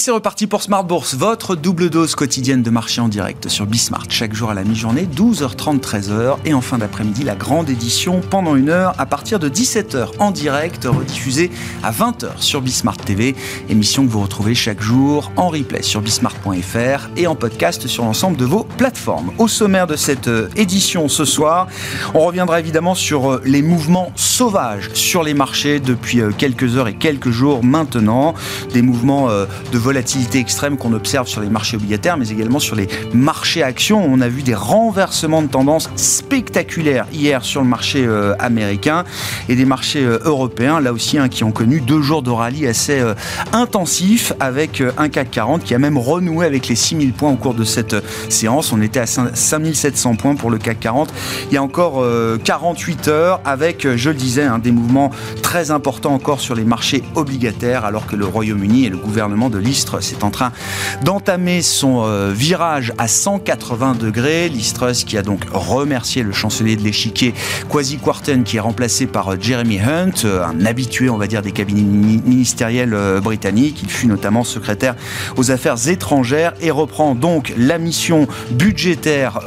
C'est reparti pour Smart Bourse, votre double dose quotidienne de marché en direct sur Bismart. Chaque jour à la mi-journée, 12h30, 13h. Et en fin d'après-midi, la grande édition pendant une heure à partir de 17h en direct, rediffusée à 20h sur Bismart TV. Émission que vous retrouvez chaque jour en replay sur bismart.fr et en podcast sur l'ensemble de vos plateformes. Au sommaire de cette euh, édition ce soir, on reviendra évidemment sur euh, les mouvements sauvages sur les marchés depuis euh, quelques heures et quelques jours maintenant. Des mouvements de volatilité extrême qu'on observe sur les marchés obligataires, mais également sur les marchés actions. On a vu des renversements de tendance spectaculaires hier sur le marché euh, américain et des marchés euh, européens, là aussi, qui ont connu deux jours de rallye assez euh, intensifs avec un CAC 40 qui a même renoué avec les 6000 points au cours de cette séance. On était à 5700 points pour le CAC 40 il y a encore 48 heures avec, je le disais, hein, des mouvements très importants encore sur les marchés obligataires alors que le Royaume-Uni et le gouvernement de l'île c'est en train d'entamer son euh, virage à 180 degrés. Listrus qui a donc remercié le chancelier de l'échiquier Kwasi Kwarten qui est remplacé par euh, Jeremy Hunt, euh, un habitué on va dire des cabinets ministériels britanniques. Il fut notamment secrétaire aux affaires étrangères et reprend donc la mission budgétaire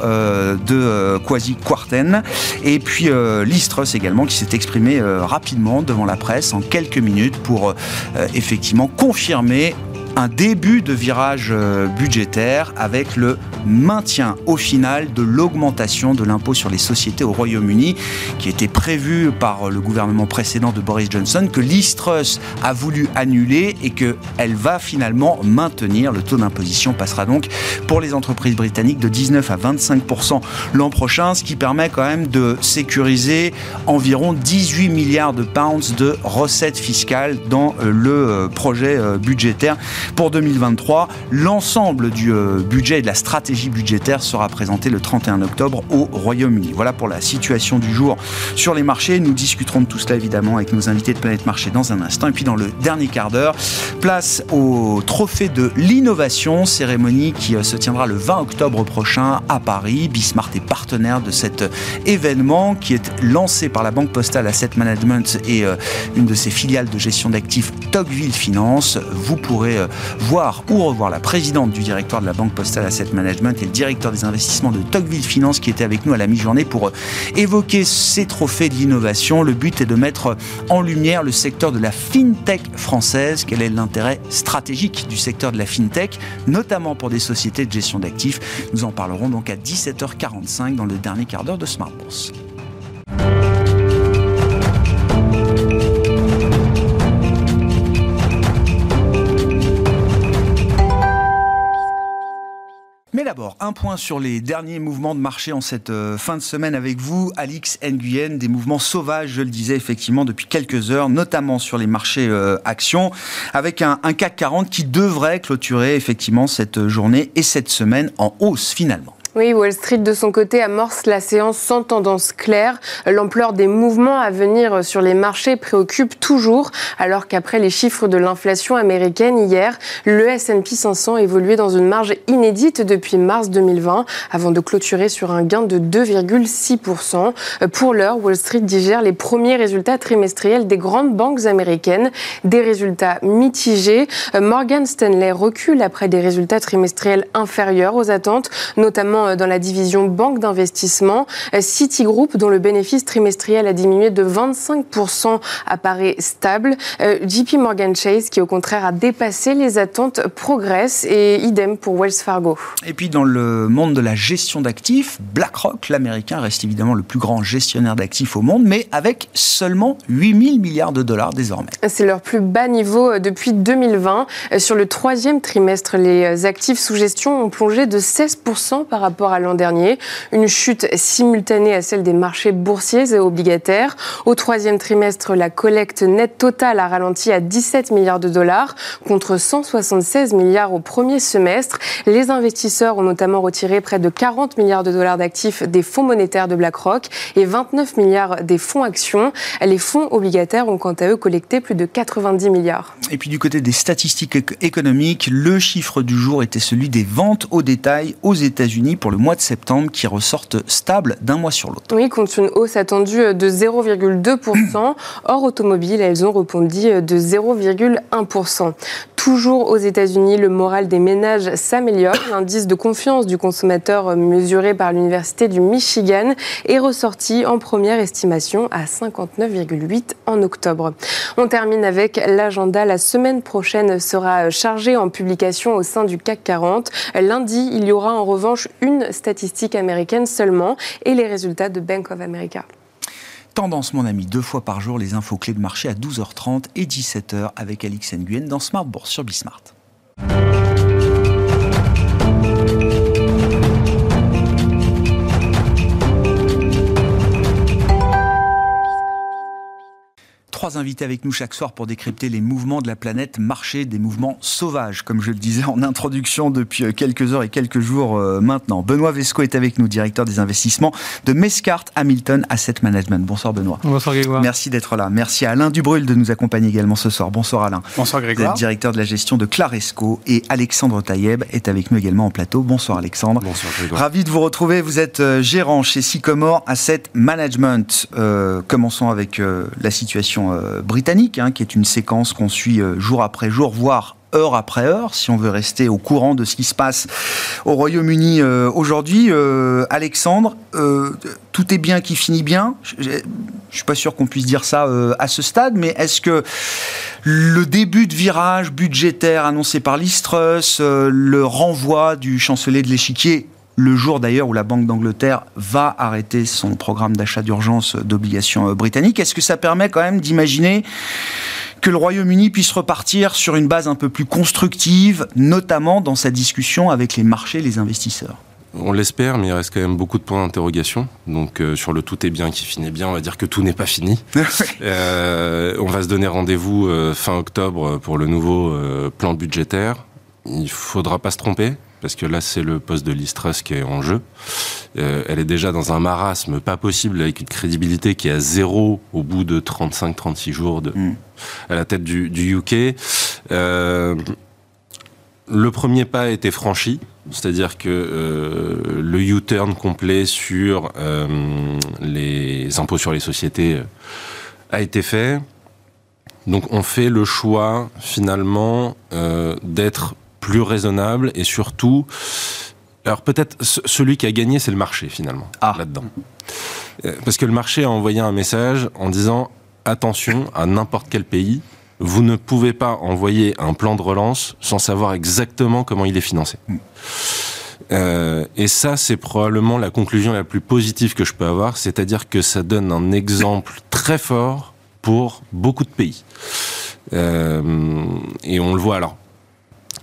de Kwasi Kwarten. Et puis Listrus également qui s'est exprimé rapidement devant la presse en quelques minutes pour effectivement confirmer un début de virage euh, budgétaire avec le maintien au final de l'augmentation de l'impôt sur les sociétés au Royaume-Uni qui était prévu par le gouvernement précédent de Boris Johnson que l'Istrus a voulu annuler et qu'elle va finalement maintenir. Le taux d'imposition passera donc pour les entreprises britanniques de 19 à 25% l'an prochain, ce qui permet quand même de sécuriser environ 18 milliards de pounds de recettes fiscales dans euh, le euh, projet budgétaire pour 2023. L'ensemble du euh, budget et de la stratégie budgétaire sera présenté le 31 octobre au Royaume-Uni. Voilà pour la situation du jour sur les marchés. Nous discuterons de tout cela évidemment avec nos invités de Planète Marché dans un instant. Et puis dans le dernier quart d'heure, place au trophée de l'innovation, cérémonie qui euh, se tiendra le 20 octobre prochain à Paris. Bismart est partenaire de cet événement qui est lancé par la Banque Postale Asset Management et euh, une de ses filiales de gestion d'actifs, Tocqueville Finance. Vous pourrez voir ou revoir la présidente du directoire de la Banque Postale Asset Management et le directeur des investissements de Tocqueville Finance qui étaient avec nous à la mi-journée pour euh, évoquer ces trophées d'innovation. Le but est de mettre en lumière le secteur de la fintech française. Quel est l'intérêt stratégique du secteur de la fintech, notamment pour des sociétés de gestion d'actifs? Nous en parlerons donc à 17h45 dans le dernier quart d'heure de Smart Bourse. D'abord, un point sur les derniers mouvements de marché en cette euh, fin de semaine avec vous, Alix Nguyen, des mouvements sauvages, je le disais effectivement depuis quelques heures, notamment sur les marchés euh, actions, avec un, un CAC 40 qui devrait clôturer effectivement cette journée et cette semaine en hausse finalement. Oui, Wall Street de son côté amorce la séance sans tendance claire. L'ampleur des mouvements à venir sur les marchés préoccupe toujours, alors qu'après les chiffres de l'inflation américaine hier, le S&P 500 évoluait dans une marge inédite depuis mars 2020, avant de clôturer sur un gain de 2,6%. Pour l'heure, Wall Street digère les premiers résultats trimestriels des grandes banques américaines, des résultats mitigés. Morgan Stanley recule après des résultats trimestriels inférieurs aux attentes, notamment euh, dans la division banque d'investissement. Euh, Citigroup, dont le bénéfice trimestriel a diminué de 25%, apparaît stable. Euh, JP Morgan Chase, qui au contraire a dépassé les attentes, progresse et idem pour Wells Fargo. Et puis dans le monde de la gestion d'actifs, BlackRock, l'américain, reste évidemment le plus grand gestionnaire d'actifs au monde, mais avec seulement 8000 milliards de dollars désormais. C'est leur plus bas niveau depuis 2020. Sur le troisième trimestre, les actifs sous gestion ont plongé de 16% par rapport rapport à l'an dernier. Une chute simultanée à celle des marchés boursiers et obligataires. Au troisième trimestre, la collecte nette totale a ralenti à 17 milliards de dollars contre 176 milliards au premier semestre. Les investisseurs ont notamment retiré près de 40 milliards de dollars d'actifs des fonds monétaires de BlackRock et 29 milliards des fonds actions. Les fonds obligataires ont quant à eux collecté plus de 90 milliards. Et puis du côté des statistiques économiques, le chiffre du jour était celui des ventes au détail aux États-Unis pour le mois de septembre qui ressortent stables d'un mois sur l'autre. Oui, compte une hausse attendue de 0,2%. Hors automobile, elles ont rebondi de 0,1%. Toujours aux États-Unis, le moral des ménages s'améliore. L'indice de confiance du consommateur mesuré par l'Université du Michigan est ressorti en première estimation à 59,8 en octobre. On termine avec l'agenda. La semaine prochaine sera chargée en publication au sein du CAC 40. Lundi, il y aura en revanche une statistique américaine seulement et les résultats de Bank of America. Tendance, mon ami, deux fois par jour, les infos clés de marché à 12h30 et 17h avec Alix Nguyen dans Smart Bourse sur Bismart. Trois invités avec nous chaque soir pour décrypter les mouvements de la planète marché, des mouvements sauvages, comme je le disais en introduction depuis euh, quelques heures et quelques jours euh, maintenant. Benoît Vesco est avec nous, directeur des investissements de Mescart Hamilton Asset Management. Bonsoir Benoît. Bonsoir Grégoire. Merci d'être là. Merci à Alain Dubrul de nous accompagner également ce soir. Bonsoir Alain. Bonsoir Grégoire. directeur de la gestion de Claresco et Alexandre Taïeb est avec nous également en plateau. Bonsoir Alexandre. Bonsoir Grégoire. Ravi de vous retrouver. Vous êtes euh, gérant chez Sycomore Asset Management. commençons avec la situation euh, britannique, hein, qui est une séquence qu'on suit euh, jour après jour, voire heure après heure, si on veut rester au courant de ce qui se passe au Royaume-Uni euh, aujourd'hui. Alexandre, tout est bien qui finit bien. Je ne suis pas sûr qu'on puisse dire ça à ce stade, mais est-ce que le début de virage budgétaire annoncé par l'Istrus, le renvoi du chancelier de l'échiquier le jour d'ailleurs où la Banque d'Angleterre va arrêter son programme d'achat d'urgence d'obligations euh, britanniques. Est-ce que ça permet quand même d'imaginer que le Royaume-Uni puisse repartir sur une base un peu plus constructive, notamment dans sa discussion avec les marchés, les investisseurs? On l'espère, mais il reste quand même beaucoup de points d'interrogation. Donc euh, sur le tout est bien qui finit bien, on va dire que tout n'est pas fini. euh, on va se donner rendez-vous euh, fin octobre pour le nouveau plan budgétaire. Il faudra pas se tromper parce que là, c'est le poste de l'Istrus qui est en jeu. Euh, elle est déjà dans un marasme pas possible avec une crédibilité qui est à zéro au bout de 35-36 jours de, mm. à la tête du, UK. Euh, le premier pas a été franchi, c'est-à-dire que euh, le U-turn complet sur les impôts sur les sociétés a été fait. Donc on fait le choix finalement d'être plus raisonnable et surtout, alors peut-être celui qui a gagné, c'est le marché finalement ah. là-dedans, euh, parce que le marché a envoyé un message en disant attention à n'importe quel pays, vous ne pouvez pas envoyer un plan de relance sans savoir exactement comment il est financé. Mm. Euh, et ça, c'est probablement la conclusion la plus positive que je peux avoir, c'est-à-dire que ça donne un exemple très fort pour beaucoup de pays. Euh, et on le voit alors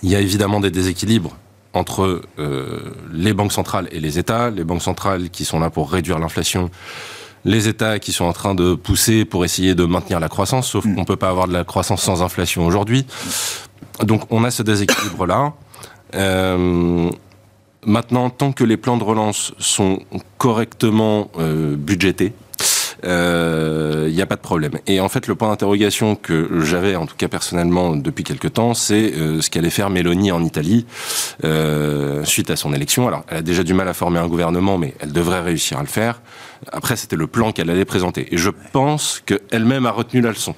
il y a évidemment des déséquilibres entre euh, les banques centrales et les États. Les banques centrales qui sont là pour réduire l'inflation, les États qui sont en train de pousser pour essayer de maintenir la croissance, sauf qu'on ne peut pas avoir de la croissance sans inflation aujourd'hui. Donc on a ce déséquilibre-là. Euh, maintenant, tant que les plans de relance sont correctement euh, budgétés, il euh, n'y a pas de problème. Et en fait, le point d'interrogation que j'avais, en tout cas personnellement, depuis quelque temps, c'est euh, ce qu'allait faire Mélanie en Italie euh, suite à son élection. Alors, elle a déjà du mal à former un gouvernement, mais elle devrait réussir à le faire. Après, c'était le plan qu'elle allait présenter. Et je pense qu'elle-même a retenu la leçon.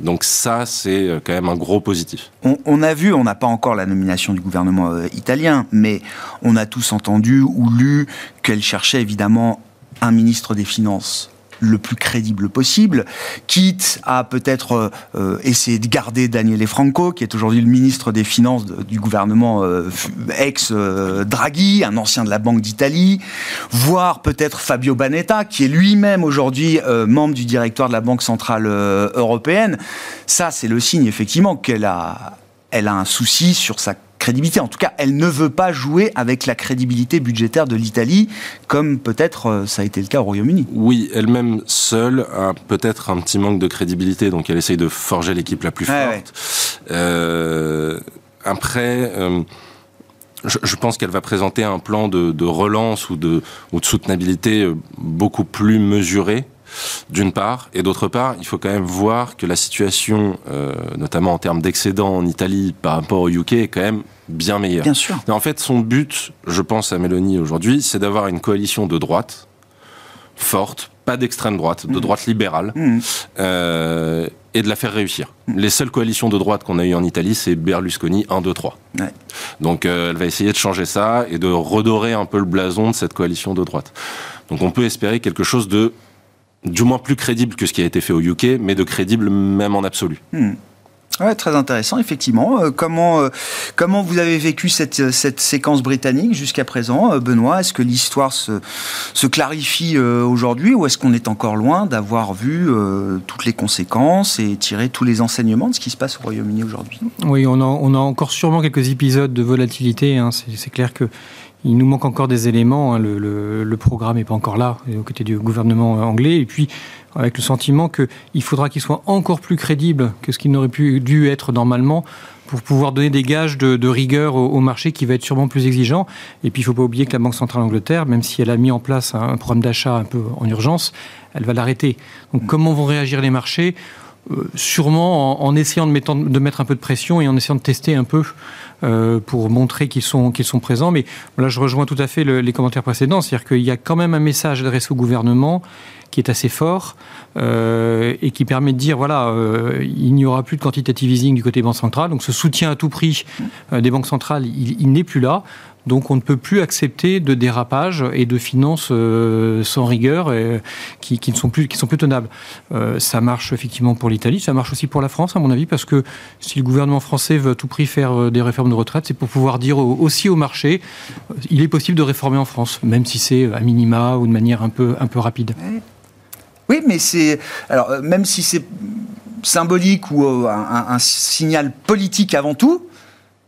Donc ça, c'est quand même un gros positif. On, a vu, on n'a pas encore la nomination du gouvernement italien, mais on a tous entendu ou lu qu'elle cherchait évidemment un ministre des Finances le plus crédible possible, quitte à peut-être euh, euh, essayer de garder Daniele Franco, qui est aujourd'hui le ministre des Finances du gouvernement euh, ex-Draghi, un ancien de la Banque d'Italie, voire peut-être Fabio Banetta, qui est lui-même aujourd'hui membre du directoire de la Banque Centrale Européenne. Ça, c'est le signe effectivement qu'elle a, elle a un souci sur sa crédibilité. En tout cas, elle ne veut pas jouer avec la crédibilité budgétaire de l'Italie, comme peut-être euh, ça a été le cas au Royaume-Uni. Oui, elle-même seule a peut-être un petit manque de crédibilité, donc elle essaye de forger l'équipe la plus forte. Euh, après, euh, je, pense qu'elle va présenter un plan de, relance ou de, ou de soutenabilité beaucoup plus mesuré d'une part, et d'autre part, il faut quand même voir que la situation, euh, notamment en termes d'excédent en Italie par rapport au UK, est quand même bien meilleure. Bien sûr. en fait, son but, je pense à Mélanie aujourd'hui, c'est d'avoir une coalition de droite forte, pas d'extrême droite, de mmh. droite libérale, mmh. euh, et de la faire réussir. Mmh. Les seules coalitions de droite qu'on a eues en Italie, c'est Berlusconi 1, 2, 3. Donc euh, elle va essayer de changer ça et de redorer un peu le blason de cette coalition de droite. Donc on peut espérer quelque chose de du moins plus crédible que ce qui a été fait au UK, mais de crédible même en absolu. Ouais, très intéressant, effectivement. Euh, comment, euh, comment vous avez vécu cette, cette séquence britannique jusqu'à présent, euh, Benoît? Est-ce que l'histoire se, se clarifie aujourd'hui ou est-ce qu'on est encore loin d'avoir vu toutes les conséquences et tiré tous les enseignements de ce qui se passe au Royaume-Uni aujourd'hui? Oui, on a, on a encore sûrement quelques épisodes de volatilité. Hein. C'est clair que il nous manque encore des éléments. Hein. Le, programme n'est pas encore là, aux côtés du gouvernement anglais. Et puis, avec le sentiment qu'il faudra qu'il soit encore plus crédible que ce qu'il n'aurait pu dû être normalement pour pouvoir donner des gages de, rigueur au, marché qui va être sûrement plus exigeant. Et puis, il ne faut pas oublier que la Banque centrale d'Angleterre, même si elle a mis en place un, programme d'achat un peu en urgence, elle va l'arrêter. Donc, comment vont réagir les marchés? Euh, sûrement en, essayant de mettre, un peu de pression et en essayant de tester un peu euh, pour montrer qu'ils sont, qu'ils sont présents. Mais là, je rejoins tout à fait les commentaires précédents. C'est-à-dire qu'il y a quand même un message adressé au gouvernement qui est assez fort euh, et qui permet de dire voilà, euh, il n'y aura plus de quantitative easing du côté des banques centrales. Donc ce soutien à tout prix des banques centrales, il n'est plus là. Donc on ne peut plus accepter de dérapage et de finances euh, sans rigueur euh, qui, ne sont plus, tenables. Euh, ça marche effectivement pour l'Italie, ça marche aussi pour la France à mon avis, parce que si le gouvernement français veut à tout prix faire des réformes de retraite, c'est pour pouvoir dire aussi au marché, il est possible de réformer en France, même si c'est à minima ou de manière un peu, un peu rapide. Oui, mais c'est... Alors même si c'est symbolique ou un signal politique avant tout,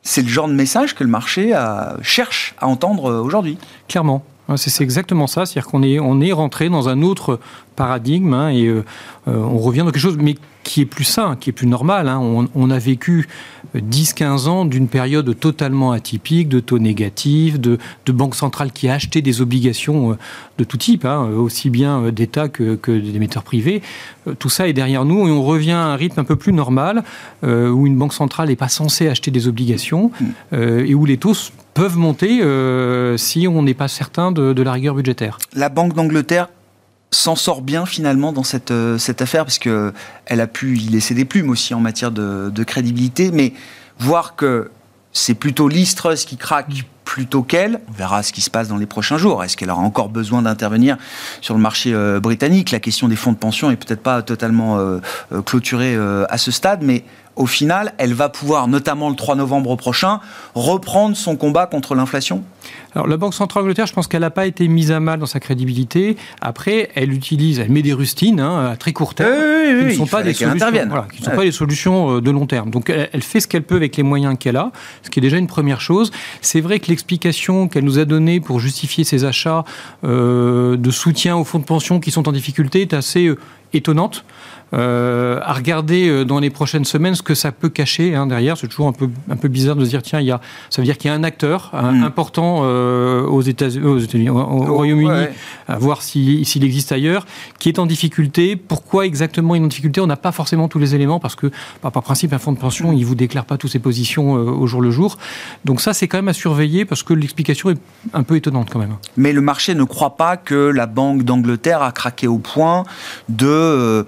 c'est le genre de message que le marché cherche à entendre euh, aujourd'hui. Clairement. C'est exactement ça, c'est-à-dire qu'on on est rentré dans un autre paradigme hein, et euh, euh, on revient dans quelque chose, mais qui est plus sain, qui est plus normal. Hein. On, a vécu 10-15 ans d'une période totalement atypique, de taux négatifs, de, banques centrales qui achetaient des obligations euh, de tout type, hein, aussi bien d'État que, d'émetteurs privés. Tout ça est derrière nous et on revient à un rythme un peu plus normal, où une banque centrale n'est pas censée acheter des obligations et où les taux peuvent monter si on n'est pas certain de la rigueur budgétaire. La Banque d'Angleterre s'en sort bien finalement dans cette, euh, cette affaire parce que elle a pu y laisser des plumes aussi en matière de, crédibilité, mais voir que c'est plutôt l'Istrus qui craque plutôt qu'elle. On verra ce qui se passe dans les prochains jours. Est-ce qu'elle aura encore besoin d'intervenir sur le marché euh, britannique? La question des fonds de pension est peut-être pas totalement euh, clôturée à ce stade, mais au final, elle va pouvoir, notamment le 3 novembre prochain, reprendre son combat contre l'inflation? Alors, la Banque centrale d'Angleterre, je pense qu'elle n'a pas été mise à mal dans sa crédibilité. Après, elle utilise, elle met des rustines hein, à très court terme, qui ne sont, pas des, solutions, qui sont pas des solutions de long terme. Donc, elle, fait ce qu'elle peut avec les moyens qu'elle a, ce qui est déjà une première chose. C'est vrai que l'explication qu'elle nous a donnée pour justifier ses achats euh, de soutien aux fonds de pension qui sont en difficulté est assez euh, étonnante. Euh, à regarder euh, dans les prochaines semaines ce que ça peut cacher hein, derrière. C'est toujours un peu, un peu bizarre de se dire tiens, il y a, ça veut dire qu'il y a un acteur mm. important euh, aux États-Unis, au, oh, Royaume-Uni, à voir s'il existe ailleurs, qui est en difficulté. Pourquoi exactement il est en difficulté? On n'a pas forcément tous les éléments parce que par, principe, un fonds de pension, il vous déclare pas toutes ses positions au jour le jour. Donc ça, c'est quand même à surveiller parce que l'explication est un peu étonnante quand même. Mais le marché ne croit pas que la Banque d'Angleterre a craqué au point de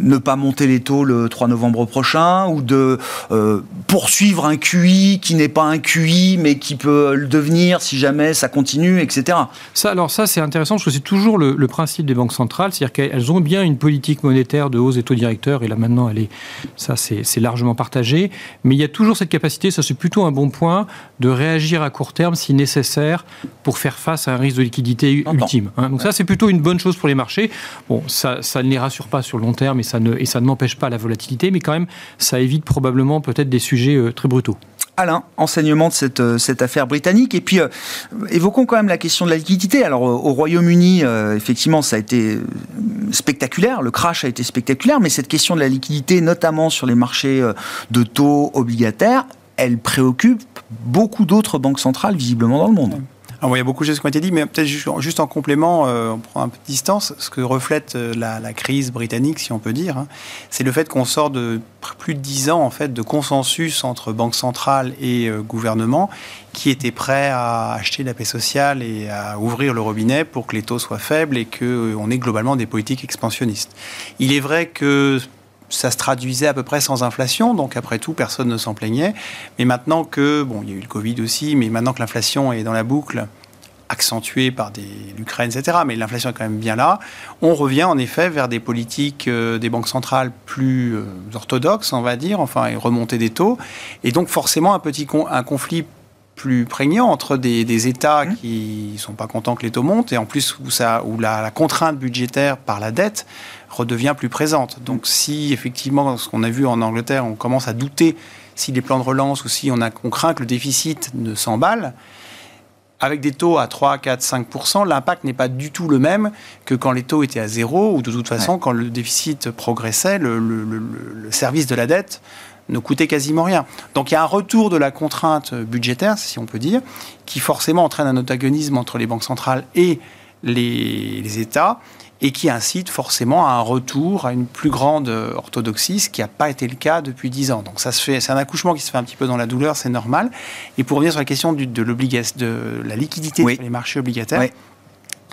ne pas monter les taux le 3 novembre prochain ou de euh, poursuivre un QI qui n'est pas un QI mais qui peut le devenir si jamais ça continue, etc. Ça, alors ça c'est intéressant parce que c'est toujours le, principe des banques centrales, c'est-à-dire qu'elles ont bien une politique monétaire de hausse des taux directeurs et là maintenant elle est, ça c'est largement partagé, mais il y a toujours cette capacité, ça c'est plutôt un bon point, de réagir à court terme si nécessaire pour faire face à un risque de liquidité ultime. Hein. Donc ça c'est plutôt une bonne chose pour les marchés. Bon, ça, ça ne les rassure pas sur le long terme ça ne, et ça ne m'empêche pas la volatilité, mais quand même, ça évite probablement peut-être des sujets euh, très brutaux. Alain, enseignement de cette, euh, cette affaire britannique. Et puis, euh, évoquons quand même la question de la liquidité. Alors, au Royaume-Uni, effectivement, ça a été spectaculaire, le crash a été spectaculaire, mais cette question de la liquidité, notamment sur les marchés de taux obligataires, elle préoccupe beaucoup d'autres banques centrales, visiblement, dans le monde. Ah il y a beaucoup de choses qui ont été dites, mais peut-être juste en complément, euh, on prend un peu de distance. Ce que reflète euh, la, crise britannique, si on peut dire, hein, c'est le fait qu'on sort de plus de dix ans en fait de consensus entre banque centrale et euh, gouvernement, qui étaient prêts à acheter la paix sociale et à ouvrir le robinet pour que les taux soient faibles et qu'on ait globalement des politiques expansionnistes. Il est vrai que ça se traduisait à peu près sans inflation, donc après tout, personne ne s'en plaignait. Mais maintenant que, bon, il y a eu le Covid aussi, mais maintenant que l'inflation est dans la boucle, accentuée par l'Ukraine, etc., mais l'inflation est quand même bien là, on revient en effet vers des politiques euh, des banques centrales plus euh, orthodoxes, on va dire, enfin, et remontée des taux, et donc forcément un petit un conflit plus prégnant entre des, États mmh. qui ne sont pas contents que les taux montent et en plus où, ça, où la, contrainte budgétaire par la dette redevient plus présente. Donc si effectivement, ce qu'on a vu en Angleterre, on commence à douter si les plans de relance ou si on, a, on craint que le déficit ne s'emballe, avec des taux à 3, 4, 5 l'impact n'est pas du tout le même que quand les taux étaient à zéro ou de toute façon, quand le déficit progressait, le, le service de la dette ne coûtait quasiment rien. Donc il y a un retour de la contrainte budgétaire, si on peut dire, qui forcément entraîne un antagonisme entre les banques centrales et les, États et qui incite forcément à un retour à une plus grande orthodoxie, ce qui n'a pas été le cas depuis dix ans. Donc ça se fait, c'est un accouchement qui se fait un petit peu dans la douleur, c'est normal. Et pour revenir sur la question de, de la liquidité sur les marchés obligataires,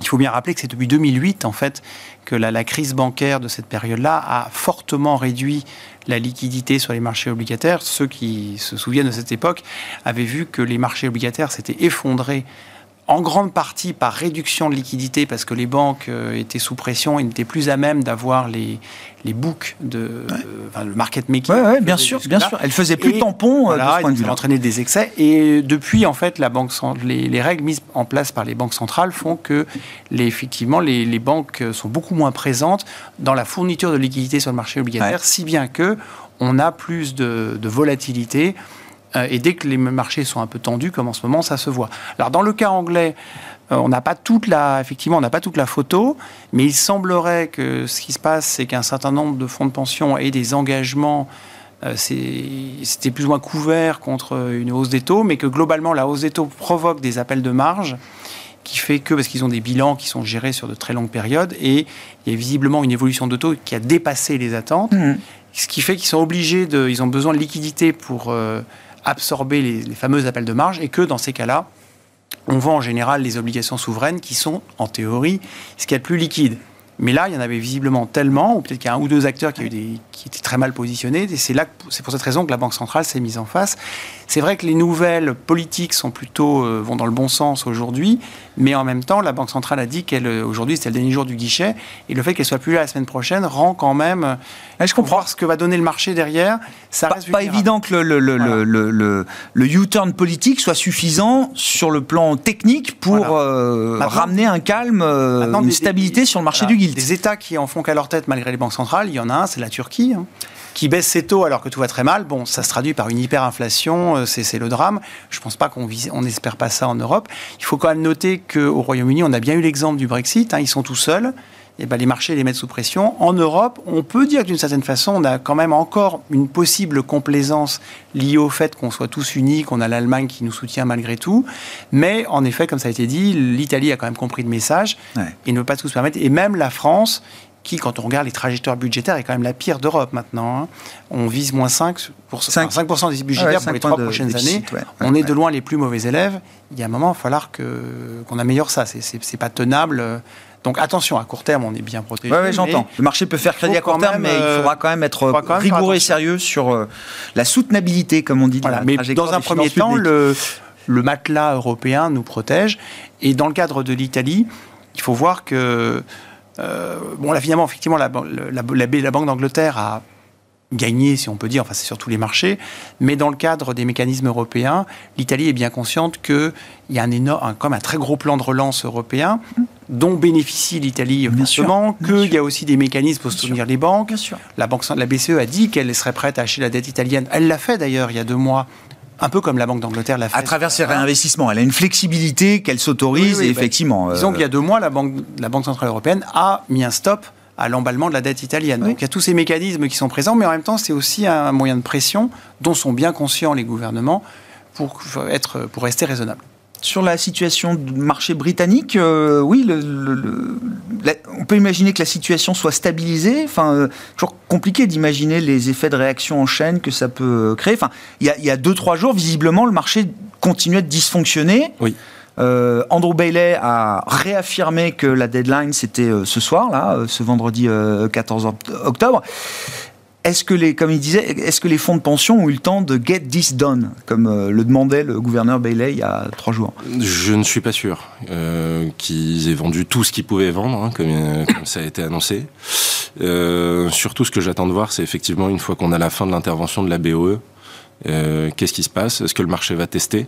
il faut bien rappeler que c'est depuis 2008 en fait que la, crise bancaire de cette période-là a fortement réduit la liquidité sur les marchés obligataires. Ceux qui se souviennent de cette époque avaient vu que les marchés obligataires s'étaient effondrés en grande partie par réduction de liquidité, parce que les banques euh, étaient sous pression et n'étaient plus à même d'avoir les, les books de enfin, le market making. Oui, bien sûr, bien sûr. Elle faisait plus tampon euh, voilà, de ce des excès. Et depuis, en fait, la banque, les, les, règles mises en place par les banques centrales font que, les, effectivement, les, les, banques sont beaucoup moins présentes dans la fourniture de liquidité sur le marché obligataire, si bien que on a plus de, de volatilité et dès que les marchés sont un peu tendus, comme en ce moment, ça se voit. Alors dans le cas anglais, euh, on n'a pas toute la, effectivement, on n'a pas toute la photo, mais il semblerait que ce qui se passe, c'est qu'un certain nombre de fonds de pension aient des engagements. Euh, c'était plus ou moins couvert contre une hausse des taux, mais que globalement, la hausse des taux provoque des appels de marge qui fait que, parce qu'ils ont des bilans qui sont gérés sur de très longues périodes, et il y a visiblement une évolution de taux qui a dépassé les attentes, mmh. ce qui fait qu'ils sont obligés de, ils ont besoin de liquidité pour absorber les, fameux appels de marge et que dans ces cas-là, on vend en général les obligations souveraines qui sont, en théorie, ce qu'il y a de plus liquide. Mais là, il y en avait visiblement tellement, ou peut-être qu'il y a un ou deux acteurs qui, qui étaient très mal positionnés. Et c'est pour cette raison que la Banque centrale s'est mise en face. C'est vrai que les nouvelles politiques sont plutôt euh, vont dans le bon sens aujourd'hui, mais en même temps, la Banque centrale a dit qu'elle euh, aujourd'hui c'était le dernier jour du guichet, et le fait qu'elle soit plus là la semaine prochaine rend quand même. je comprends voir ce que va donner le marché derrière. Ça pas, pas évident que le, le, le, le, U-turn politique soit suffisant sur le plan technique pour euh, ramener un calme, une stabilité sur le marché du gilt. Des États qui en font qu'à leur tête malgré les banques centrales, il y en a un, c'est la Turquie. Hein qui baisse ses taux alors que tout va très mal, bon, ça se traduit par une hyperinflation, euh, c'est le drame. Je ne pense pas qu'on on n'espère pas ça en Europe. Il faut quand même noter qu'au Royaume-Uni, on a bien eu l'exemple du Brexit, hein, ils sont tout seuls. Et ben, les marchés les mettent sous pression. En Europe, on peut dire d'une certaine façon, on a quand même encore une possible complaisance liée au fait qu'on soit tous unis, qu'on a l'Allemagne qui nous soutient malgré tout. Mais en effet, comme ça a été dit, l'Italie a quand même compris le message et ne peut pas tout se permettre. Et même la France, qui, quand on regarde les trajectoires budgétaires, est quand même la pire d'Europe maintenant. Hein. On vise moins 5%, 5, 5 des budgétaires pour les trois prochaines années. on est de loin les plus mauvais élèves. Il y a un moment, il va falloir qu'on améliore ça. C'est pas tenable. Donc attention, à court terme, on est bien protégé. Oui, j'entends. Le marché peut faire crédit à court terme, mais il euh, faudra quand même être rigoureux et sérieux sur euh, la soutenabilité, comme on dit. mais dans un premier temps, le, le matelas européen nous protège. Et dans le cadre de l'Italie, il faut voir que euh, bon, là, finalement, effectivement, la, la, la, Banque d'Angleterre a gagné, si on peut dire, enfin c'est sur tous les marchés, mais dans le cadre des mécanismes européens, l'Italie est bien consciente qu'il y a un énorme, comme un très gros plan de relance européen dont bénéficie l'Italie forcément, qu'il y a aussi des mécanismes pour soutenir les banques. La, banque, la BCE a dit qu'elle serait prête à acheter la dette italienne. Elle l'a fait d'ailleurs il y a deux mois Un peu comme la Banque d'Angleterre l'a fait. À travers ses réinvestissements. Elle a une flexibilité qu'elle s'autorise et bah, effectivement. disons qu'il y a deux mois, la Banque, la Banque Centrale Européenne a mis un stop à l'emballement de la dette italienne. Donc il y a tous ces mécanismes qui sont présents, mais en même temps, c'est aussi un moyen de pression dont sont bien conscients les gouvernements pour, être, pour rester raisonnables sur la situation du marché britannique, euh, oui, le, on peut imaginer que la situation soit stabilisée. Enfin, euh, toujours compliqué d'imaginer les effets de réaction en chaîne que ça peut créer. Enfin, il y a, deux trois jours, visiblement, le marché continuait de dysfonctionner. Oui. Euh, Andrew Bailey a réaffirmé que la deadline c'était ce soir, là, ce vendredi 14 octobre. Est-ce que les, comme il disait, est-ce que les fonds de pension ont eu le temps de get this done, comme euh, le demandait le gouverneur Bailey il y a trois jours? Je ne suis pas sûr euh, qu'ils aient vendu tout ce qu'ils pouvaient vendre, hein, euh, comme, ça a été annoncé. surtout, ce que j'attends de voir, c'est effectivement une fois qu'on a la fin de l'intervention de la BOE, qu'est-ce qui se passe? Est-ce que le marché va tester?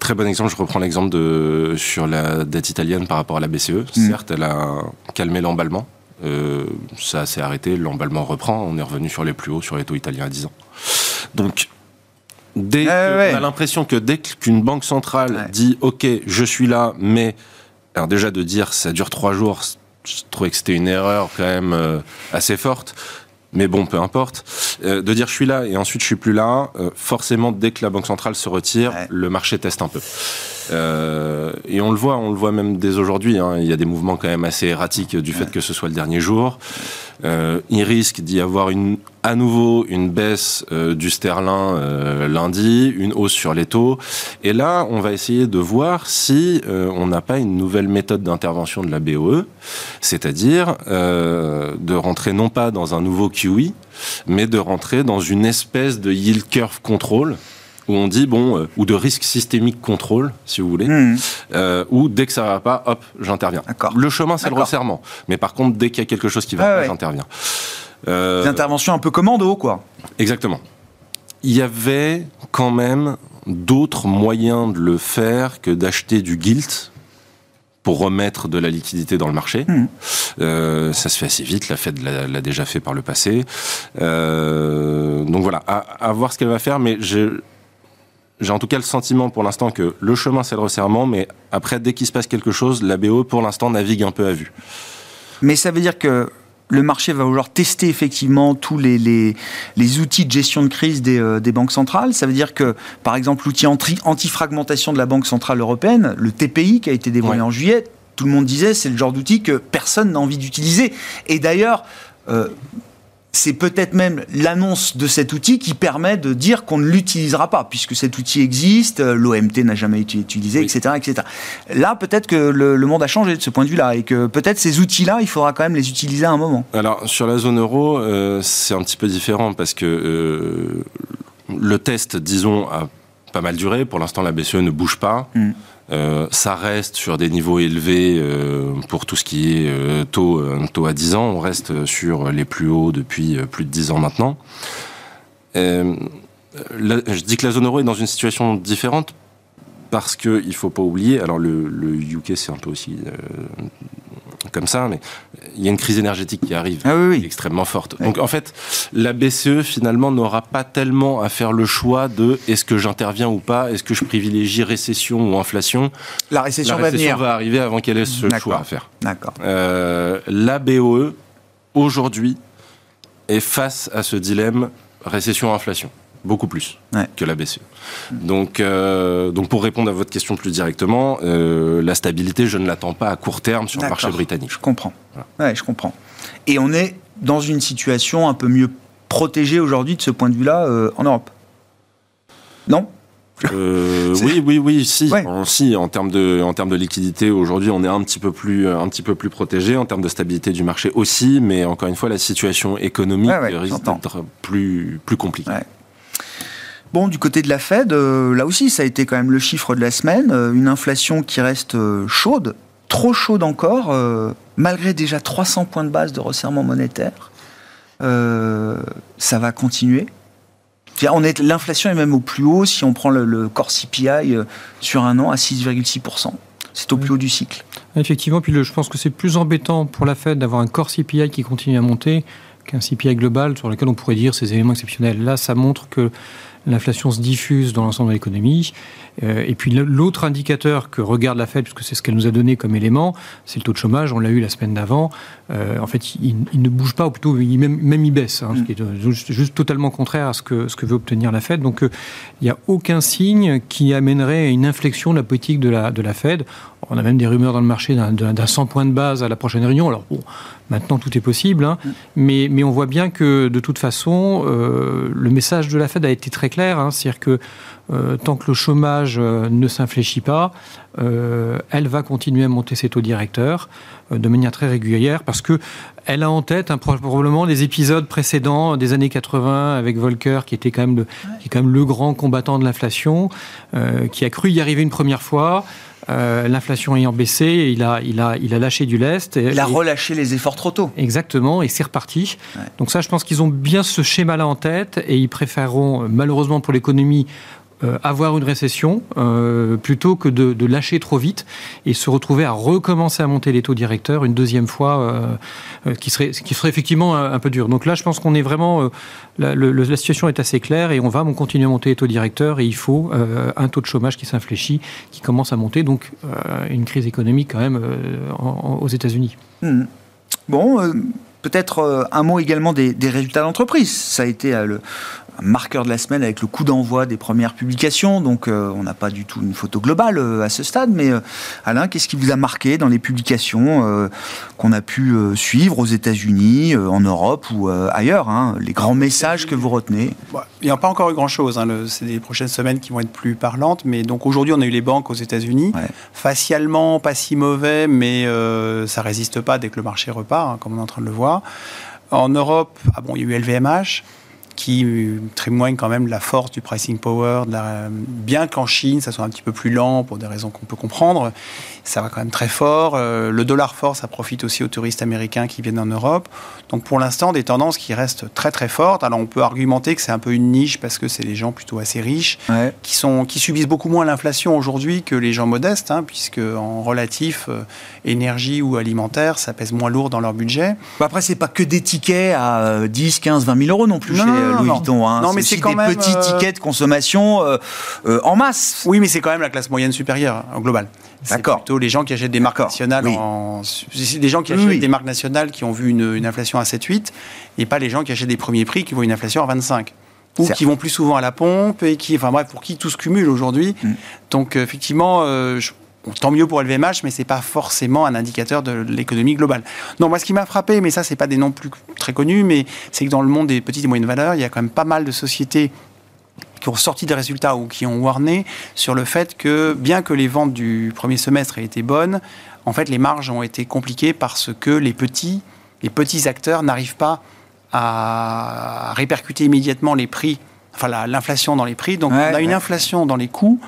Très bon exemple, je reprends l'exemple de sur la dette italienne par rapport à la BCE. Mm. Certes, elle a calmé l'emballement euh, ça s'est arrêté, l'emballement reprend, on est revenu sur les plus hauts sur les taux italiens à 10 ans. Donc, dès on a l'impression que dès qu'une banque centrale dit OK, je suis là, mais alors déjà de dire ça dure trois jours, je trouvais que c'était une erreur quand même euh, assez forte. Mais bon, peu importe. Euh, de dire je suis là et ensuite je suis plus là, forcément dès que la banque centrale se retire, le marché teste un peu. Euh, et on le voit, on le voit même dès aujourd'hui. Hein, il y a des mouvements quand même assez erratiques du fait que ce soit le dernier jour. Euh, il risque d'y avoir une, à nouveau une baisse euh, du sterling euh, lundi, une hausse sur les taux. Et là, on va essayer de voir si on n'a pas une nouvelle méthode d'intervention de la BOE, c'est-à-dire de rentrer non pas dans un nouveau QE, mais de rentrer dans une espèce de yield curve control où on dit bon euh, ou de risque systémique contrôle si vous voulez hmm. euh, ou dès que ça va pas hop j'interviens le chemin c'est le resserrement mais par contre dès qu'il y a quelque chose qui va pas j'interviens euh, Des interventions un peu commando quoi exactement il y avait quand même d'autres moyens de le faire que d'acheter du gilt pour remettre de la liquidité dans le marché. Hmm. Euh, ça se fait assez vite, la Fed l'a déjà fait par le passé. Euh, donc voilà, à, à, voir ce qu'elle va faire, mais je, j'ai en tout cas le sentiment pour l'instant que le chemin c'est le resserrement, mais après dès qu'il se passe quelque chose, la BO pour l'instant navigue un peu à vue. Mais ça veut dire que le marché va vouloir tester effectivement tous les, les, outils de gestion de crise des, euh, des, banques centrales. Ça veut dire que, par exemple, l'outil anti-fragmentation de la Banque Centrale Européenne, le TPI qui a été dévoilé en juillet, tout le monde disait c'est le genre d'outil que personne n'a envie d'utiliser. Et d'ailleurs, euh, c'est peut-être même l'annonce de cet outil qui permet de dire qu'on ne l'utilisera pas, puisque cet outil existe, euh, l'OMT n'a jamais été utilisé, etc., etc. Là, peut-être que le, monde a changé de ce point de vue-là, et que peut-être ces outils-là, il faudra quand même les utiliser à un moment. Alors, sur la zone euro, euh, c'est un petit peu différent, parce que euh, le test, disons, a pas mal duré. Pour l'instant, la BCE ne bouge pas. Mm. Euh, ça reste sur des niveaux élevés euh, pour tout ce qui est euh, taux, taux à 10 ans. On reste sur les plus hauts depuis plus de 10 ans maintenant. je dis que la zone euro est dans une situation différente parce qu'il ne faut pas oublier, alors le, le UK c'est un peu aussi comme ça, mais il y a une crise énergétique qui arrive, ah extrêmement forte. Donc en fait, la BCE finalement n'aura pas tellement à faire le choix de est-ce que j'interviens ou pas, est-ce que je privilégie récession ou inflation. La récession, la récession va, arriver avant qu'elle ait ce choix à faire. D'accord. Euh, la BOE aujourd'hui est face à ce dilemme récession-inflation beaucoup plus que la BCE. Donc, euh, donc pour répondre à votre question plus directement, euh, la stabilité, je ne l'attends pas à court terme sur le marché britannique. Je comprends. Ouais, je comprends. Et on est dans une situation un peu mieux protégée aujourd'hui de ce point de vue-là euh, en Europe. Non? Oui, oui, oui, si. En, si, en termes de, en termes de liquidité, aujourd'hui, on est un petit peu plus, un petit peu plus protégé. En termes de stabilité du marché aussi, mais encore une fois, la situation économique risque d'être plus, plus compliquée. Bon, du côté de la Fed, euh, là aussi, ça a été quand même le chiffre de la semaine. Euh, une inflation qui reste euh, chaude, trop chaude encore, malgré déjà 300 points de base de resserrement monétaire. ça va continuer. L'inflation est même au plus haut si on prend le, le core CPI sur un an à 6,6%. C'est au plus haut du cycle. Effectivement, puis je pense que c'est plus embêtant pour la Fed d'avoir un core CPI qui continue à monter qu'un CPI global sur lequel on pourrait dire ces éléments exceptionnels. Là, ça montre que l'inflation se diffuse dans l'ensemble de l'économie. Euh, et puis l'autre indicateur que regarde la Fed, puisque c'est ce qu'elle nous a donné comme élément, c'est le taux de chômage. On l'a eu la semaine d'avant. Euh, en fait, il, ne bouge pas, ou plutôt même, il baisse, hein, ce qui est euh, juste, totalement contraire à ce que, veut obtenir la Fed. Donc, il n'y a aucun signe qui amènerait à une inflexion de la politique de la Fed. On a même des rumeurs dans le marché d'un 100 points de base à la prochaine réunion. Alors, bon, maintenant tout est possible, hein, mais, on voit bien que de toute façon, le message de la Fed a été très clair. Hein, C'est-à-dire que euh, tant que le chômage euh, ne s'infléchit pas, euh, elle va continuer à monter ses taux directeurs de manière très régulière parce que elle a en tête hein, probablement les épisodes précédents des années 80 avec Volcker qui était quand même le grand combattant de l'inflation, qui a cru y arriver une première fois. L'inflation ayant baissé, il a, il, a, il a lâché du lest. il a relâché les efforts trop tôt. Exactement, et c'est reparti. Donc ça, je pense qu'ils ont bien ce schéma-là en tête, et ils préféreront, malheureusement pour l'économie, euh, avoir une récession euh, plutôt que de, lâcher trop vite et se retrouver à recommencer à monter les taux directeurs une deuxième fois, euh, qui, serait, qui serait effectivement un, peu dur. Donc là, je pense qu'on est vraiment... La, situation est assez claire et on va continuer à monter les taux directeurs et il faut un taux de chômage qui s'infléchit, qui commence à monter, donc une crise économique quand même aux États-Unis. Hmm. Bon, peut-être un mot également des, résultats d'entreprise. Ça a été marqueur de la semaine avec le coup d'envoi des premières publications. Donc, euh, on n'a pas du tout une photo globale euh, à ce stade. Mais euh, Alain, qu'est-ce qui vous a marqué dans les publications qu'on a pu suivre aux États-Unis, en Europe ou ailleurs hein, Les grands messages que vous retenez? Il n'y a pas encore eu grand-chose. Hein, c'est des prochaines semaines qui vont être plus parlantes. Mais donc, aujourd'hui, on a eu les banques aux États-Unis. Facialement, pas si mauvais, mais ça résiste pas dès que le marché repart, hein, comme on est en train de le voir. En Europe, ah bon, il y a eu LVMH qui témoigne quand même de la force du pricing power, de la... bien qu'en Chine, ça soit un petit peu plus lent pour des raisons qu'on peut comprendre, ça va quand même très fort. Euh, le dollar fort, ça profite aussi aux touristes américains qui viennent en Europe. Donc pour l'instant, des tendances qui restent très très fortes. Alors on peut argumenter que c'est un peu une niche parce que c'est des gens plutôt assez riches qui, sont, qui subissent beaucoup moins l'inflation aujourd'hui que les gens modestes, hein, puisque en relatif, euh, énergie ou alimentaire, ça pèse moins lourd dans leur budget. après, c'est pas que des tickets à 10, 15, 20 000 euros non plus chez Louis Vuitton. Hein. Non, mais c'est quand même petits euh, tickets de consommation en masse. Oui, mais c'est quand même la classe moyenne supérieure en global. D'accord. Plutôt les gens qui achètent des marques nationales. En... des gens qui achètent des marques nationales qui ont vu une, inflation à 7-8 et pas les gens qui achètent des premiers prix qui voient une inflation à 25 ou qui vont plus souvent à la pompe et qui, enfin bref, pour qui tout se cumule aujourd'hui. Mm. Donc effectivement, euh, tant mieux pour LVMH, mais c'est pas forcément un indicateur de l'économie globale. Non, moi ce qui m'a frappé, mais ça c'est pas des noms plus très connus, mais c'est que dans le monde des petites et moyennes valeurs, il y a quand même pas mal de sociétés qui ont sorti des résultats ou qui ont warné sur le fait que, bien que les ventes du premier semestre aient été bonnes, en fait, les marges ont été compliquées parce que les petits, les petits acteurs n'arrivent pas à répercuter immédiatement les prix, enfin l'inflation dans les prix. Donc, on a une inflation dans les coûts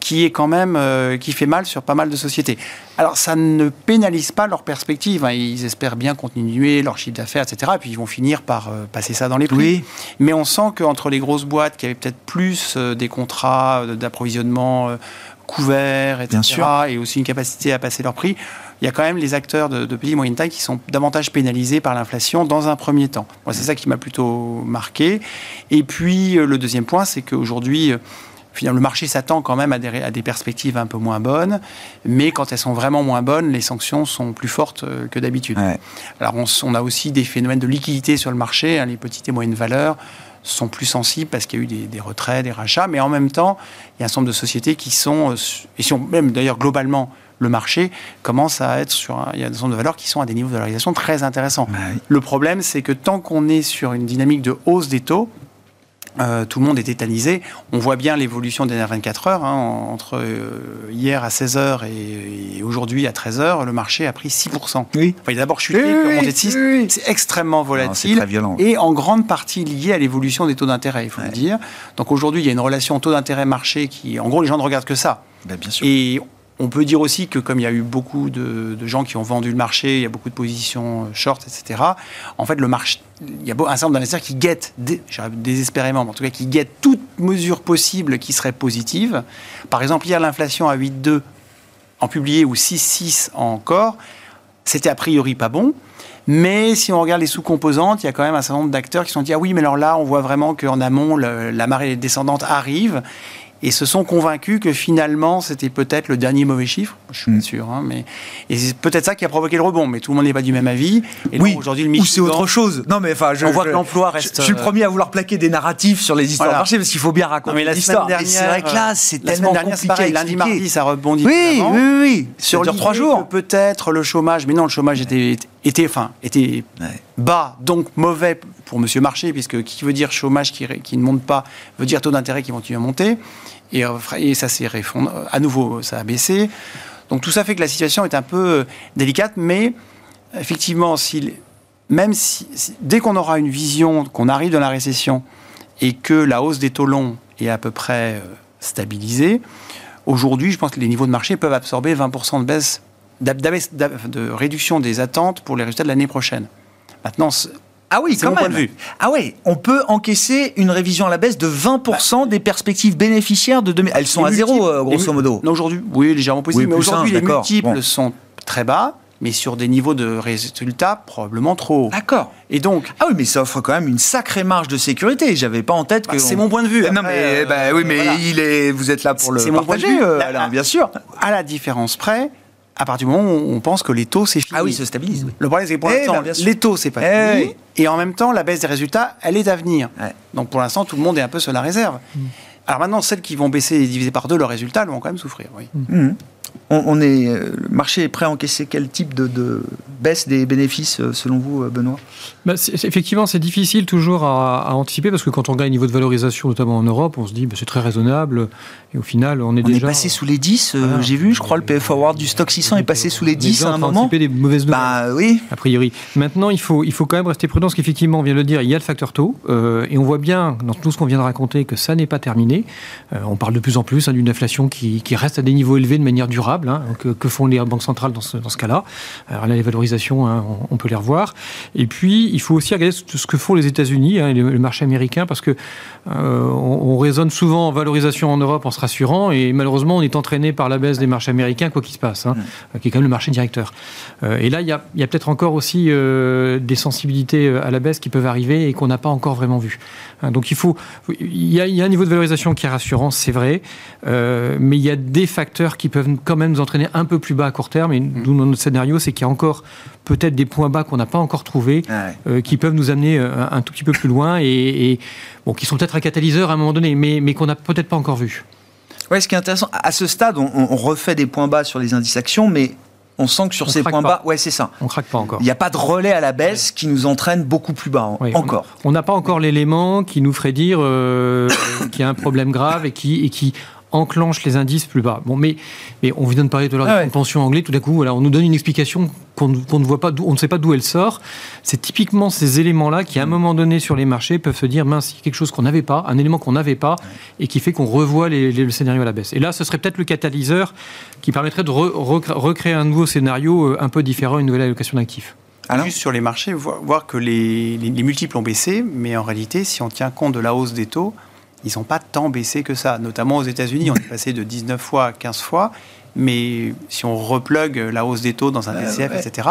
qui est quand même euh, qui fait mal sur pas mal de sociétés. Alors ça ne pénalise pas leur perspective. Hein. Ils espèrent bien continuer leur chiffre d'affaires, etc. Et puis ils vont finir par euh, passer ça dans les prix. Mais on sent qu'entre les grosses boîtes qui avaient peut-être plus euh, des contrats d'approvisionnement couverts, etc. Et aussi une capacité à passer leur prix. Il y a quand même les acteurs de, de et moyenne taille qui sont davantage pénalisés par l'inflation dans un premier temps. Moi, c'est ça qui m'a plutôt marqué. Et puis, le deuxième point, c'est qu'aujourd'hui, le marché s'attend quand même à des, perspectives un peu moins bonnes, mais quand elles sont vraiment moins bonnes, les sanctions sont plus fortes euh, que d'habitude. Alors, on, a aussi des phénomènes de liquidité sur le marché, hein, les petites et moyennes valeurs sont plus sensibles parce qu'il y a eu des, retraits, des rachats, mais en même temps, il y a un certain nombre de sociétés qui sont, euh, et si on, même d'ailleurs globalement, le marché commence à être sur il y a un certain nombre de valeurs qui sont à des niveaux de valorisation très intéressants. Le problème, c'est que tant qu'on est sur une dynamique de hausse des taux, euh, tout le monde est tétanisé. On voit bien l'évolution des dernières 24 heures. Hein, entre euh, hier à 16h et, aujourd'hui à 13h, le marché a pris 6%. Oui. il a d'abord chuté, oui, 6. C'est extrêmement volatile. très violent. Et en grande partie lié à l'évolution des taux d'intérêt, il faut le dire. Donc aujourd'hui, il y a une relation taux d'intérêt-marché qui, en gros, les gens ne regardent que ça. Ben, bien sûr. Et on peut dire aussi que comme il y a eu beaucoup de, gens qui ont vendu le marché, il y a beaucoup de positions euh, short, etc. En fait, le marché, il y a un certain nombre d'investisseurs qui guettent, désespérément, mais en tout cas qui guettent toute mesure possible qui serait positive. Par exemple, hier, l'inflation à 8,2 en publié ou 6,6 encore, c'était a priori pas bon. Mais si on regarde les sous-composantes, il y a quand même un certain nombre d'acteurs qui se sont dit Ah oui, mais alors là, on voit vraiment qu'en amont, la marée descendante arrive et se sont convaincus que finalement c'était peut-être le dernier mauvais chiffre. Je suis pas mm. sûr, hein, mais et c'est peut-être ça qui a provoqué le rebond. Mais tout le monde n'est pas du même avis. Et oui. Aujourd'hui, le Ou c'est autre chose. Non, mais enfin, je, on voit que l'emploi reste. Je, suis le euh, premier à vouloir plaquer des narratifs sur les histoires de marché parce qu'il faut bien raconter l'histoire. C'est vrai que là, c'est tellement dernière, compliqué. Pareil, lundi, mardi, ça rebondit. Oui, oui, oui. Sur trois jours. Peut-être le chômage, mais non, le chômage était était, enfin, était bas, donc mauvais pour Monsieur Marché, puisque qui veut dire chômage qui, qui ne monte pas veut dire taux d'intérêt qui continue à monter. Euh, et, ça s'est à nouveau, ça a baissé. Donc tout ça fait que la situation est un peu euh, délicate, mais effectivement, si, même si, dès qu'on aura une vision qu'on arrive dans la récession et que la hausse des taux longs est à peu près euh, stabilisée, aujourd'hui, je pense que les niveaux de marché peuvent absorber 20% de baisse, de réduction des attentes pour les résultats de l'année prochaine. Maintenant, ah oui, quand même. Ah oui, on peut encaisser une révision à la baisse de 20% des perspectives bénéficiaires de 2000. Elles sont à zéro, euh, grosso modo. Aujourd'hui, oui, légèrement possible. mais aujourd'hui, les multiples sont très bas mais sur des niveaux de résultats probablement trop hauts. D'accord. Et donc. Ah oui, mais ça offre quand même une sacrée marge de sécurité. J'avais pas en tête que. Bah, c'est mon point de vue. non, mais, bah, oui, mais il est, vous êtes là pour le partager, mon point de vue. Euh, bien sûr. À la différence près, à partir du moment où on pense que les taux, c'est fini. Ah oui, se stabilise. Le problème, c'est que pour eh l'instant, ben, les taux, c'est pas eh fini. Et en même temps, la baisse des résultats, elle est à venir. Donc pour l'instant, tout le monde est un peu sur la réserve. Mm. Alors maintenant, celles qui vont baisser et diviser par deux leurs résultats, elles vont quand même souffrir. Oui. Mm on, est, euh, le marché est prêt à encaisser quel type de, baisse des bénéfices euh, selon vous, euh, Benoît? Bah, Effectivement, c'est difficile toujours à, anticiper parce que quand on gagne un niveau de valorisation, notamment en Europe, on se dit bah, c'est très raisonnable et au final, on est déjà. On est passé sous les 10, j'ai vu, je crois, le PF Forward du stock 600 est passé sous les 10 à un moment. des mauvaises nouvelles. Bah oui. A priori. Maintenant, il faut, il faut quand même rester prudent parce qu'effectivement, on vient de le dire, il y a le facteur taux et on voit bien dans tout ce qu'on vient de raconter que ça n'est pas terminé. on parle de plus en plus hein, d'une inflation qui, qui reste à des niveaux élevés de manière durable. Hein, que, font les banques centrales dans ce, dans ce cas-là. Alors là, les valorisations, hein, on, peut les revoir. Et puis, il faut aussi regarder ce que font les États-Unis, hein, le, marché américain, parce que euh, on, raisonne souvent en valorisation en Europe en se rassurant, et malheureusement, on est entraîné par la baisse des marchés américains, quoi qu'il se passe, qui est quand même le marché directeur. Euh, et là, il y a, y a peut-être encore aussi euh, des sensibilités à la baisse qui peuvent arriver et qu'on n'a pas encore vraiment vues. Donc il faut, il y, a, il y, a, un niveau de valorisation qui est rassurant, c'est vrai, mais il y a des facteurs qui peuvent quand même nous entraîner un peu plus bas à court terme. Et nous, dans notre scénario, c'est qu'il y a encore peut-être des points bas qu'on n'a pas encore trouvés, ah euh, qui peuvent nous amener euh, un, tout petit peu plus loin et, bon, qui sont peut-être un catalyseur à un moment donné, mais, mais qu'on n'a peut-être pas encore vu. Ouais, ce qui est intéressant, à ce stade, on, refait des points bas sur les indices actions, mais on sent que sur ces points bas, ouais, c'est ça. On craque pas encore. Il n'y a pas de relais à la baisse qui nous entraîne beaucoup plus bas encore. On n'a pas encore l'élément qui nous ferait dire euh, qu'il y a un problème grave et qui, et qui enclenche les indices plus bas. Bon, mais, mais on vient de parler de la ah pension anglais, tout d'un coup, voilà, on nous donne une explication qu'on ne voit pas, on ne sait pas d'où elle sort. C'est typiquement ces éléments-là qui, à un mm. moment donné sur les marchés, peuvent se dire, mince, il y a quelque chose qu'on n'avait pas, un élément qu'on n'avait pas, et qui fait qu'on revoit les, le scénario à la baisse. Et là, ce serait peut-être le catalyseur qui permettrait de recréer un nouveau scénario euh, un peu différent, une nouvelle allocation d'actifs. Alors Juste sur les marchés, voir que les, les multiples ont baissé, mais en réalité, si on tient compte de la hausse des taux, ils n'ont pas tant baissé que ça. Notamment aux États-Unis, on est passé de 19 fois à 15 fois. Mais si on replugue la hausse des taux dans un DCF, etc.,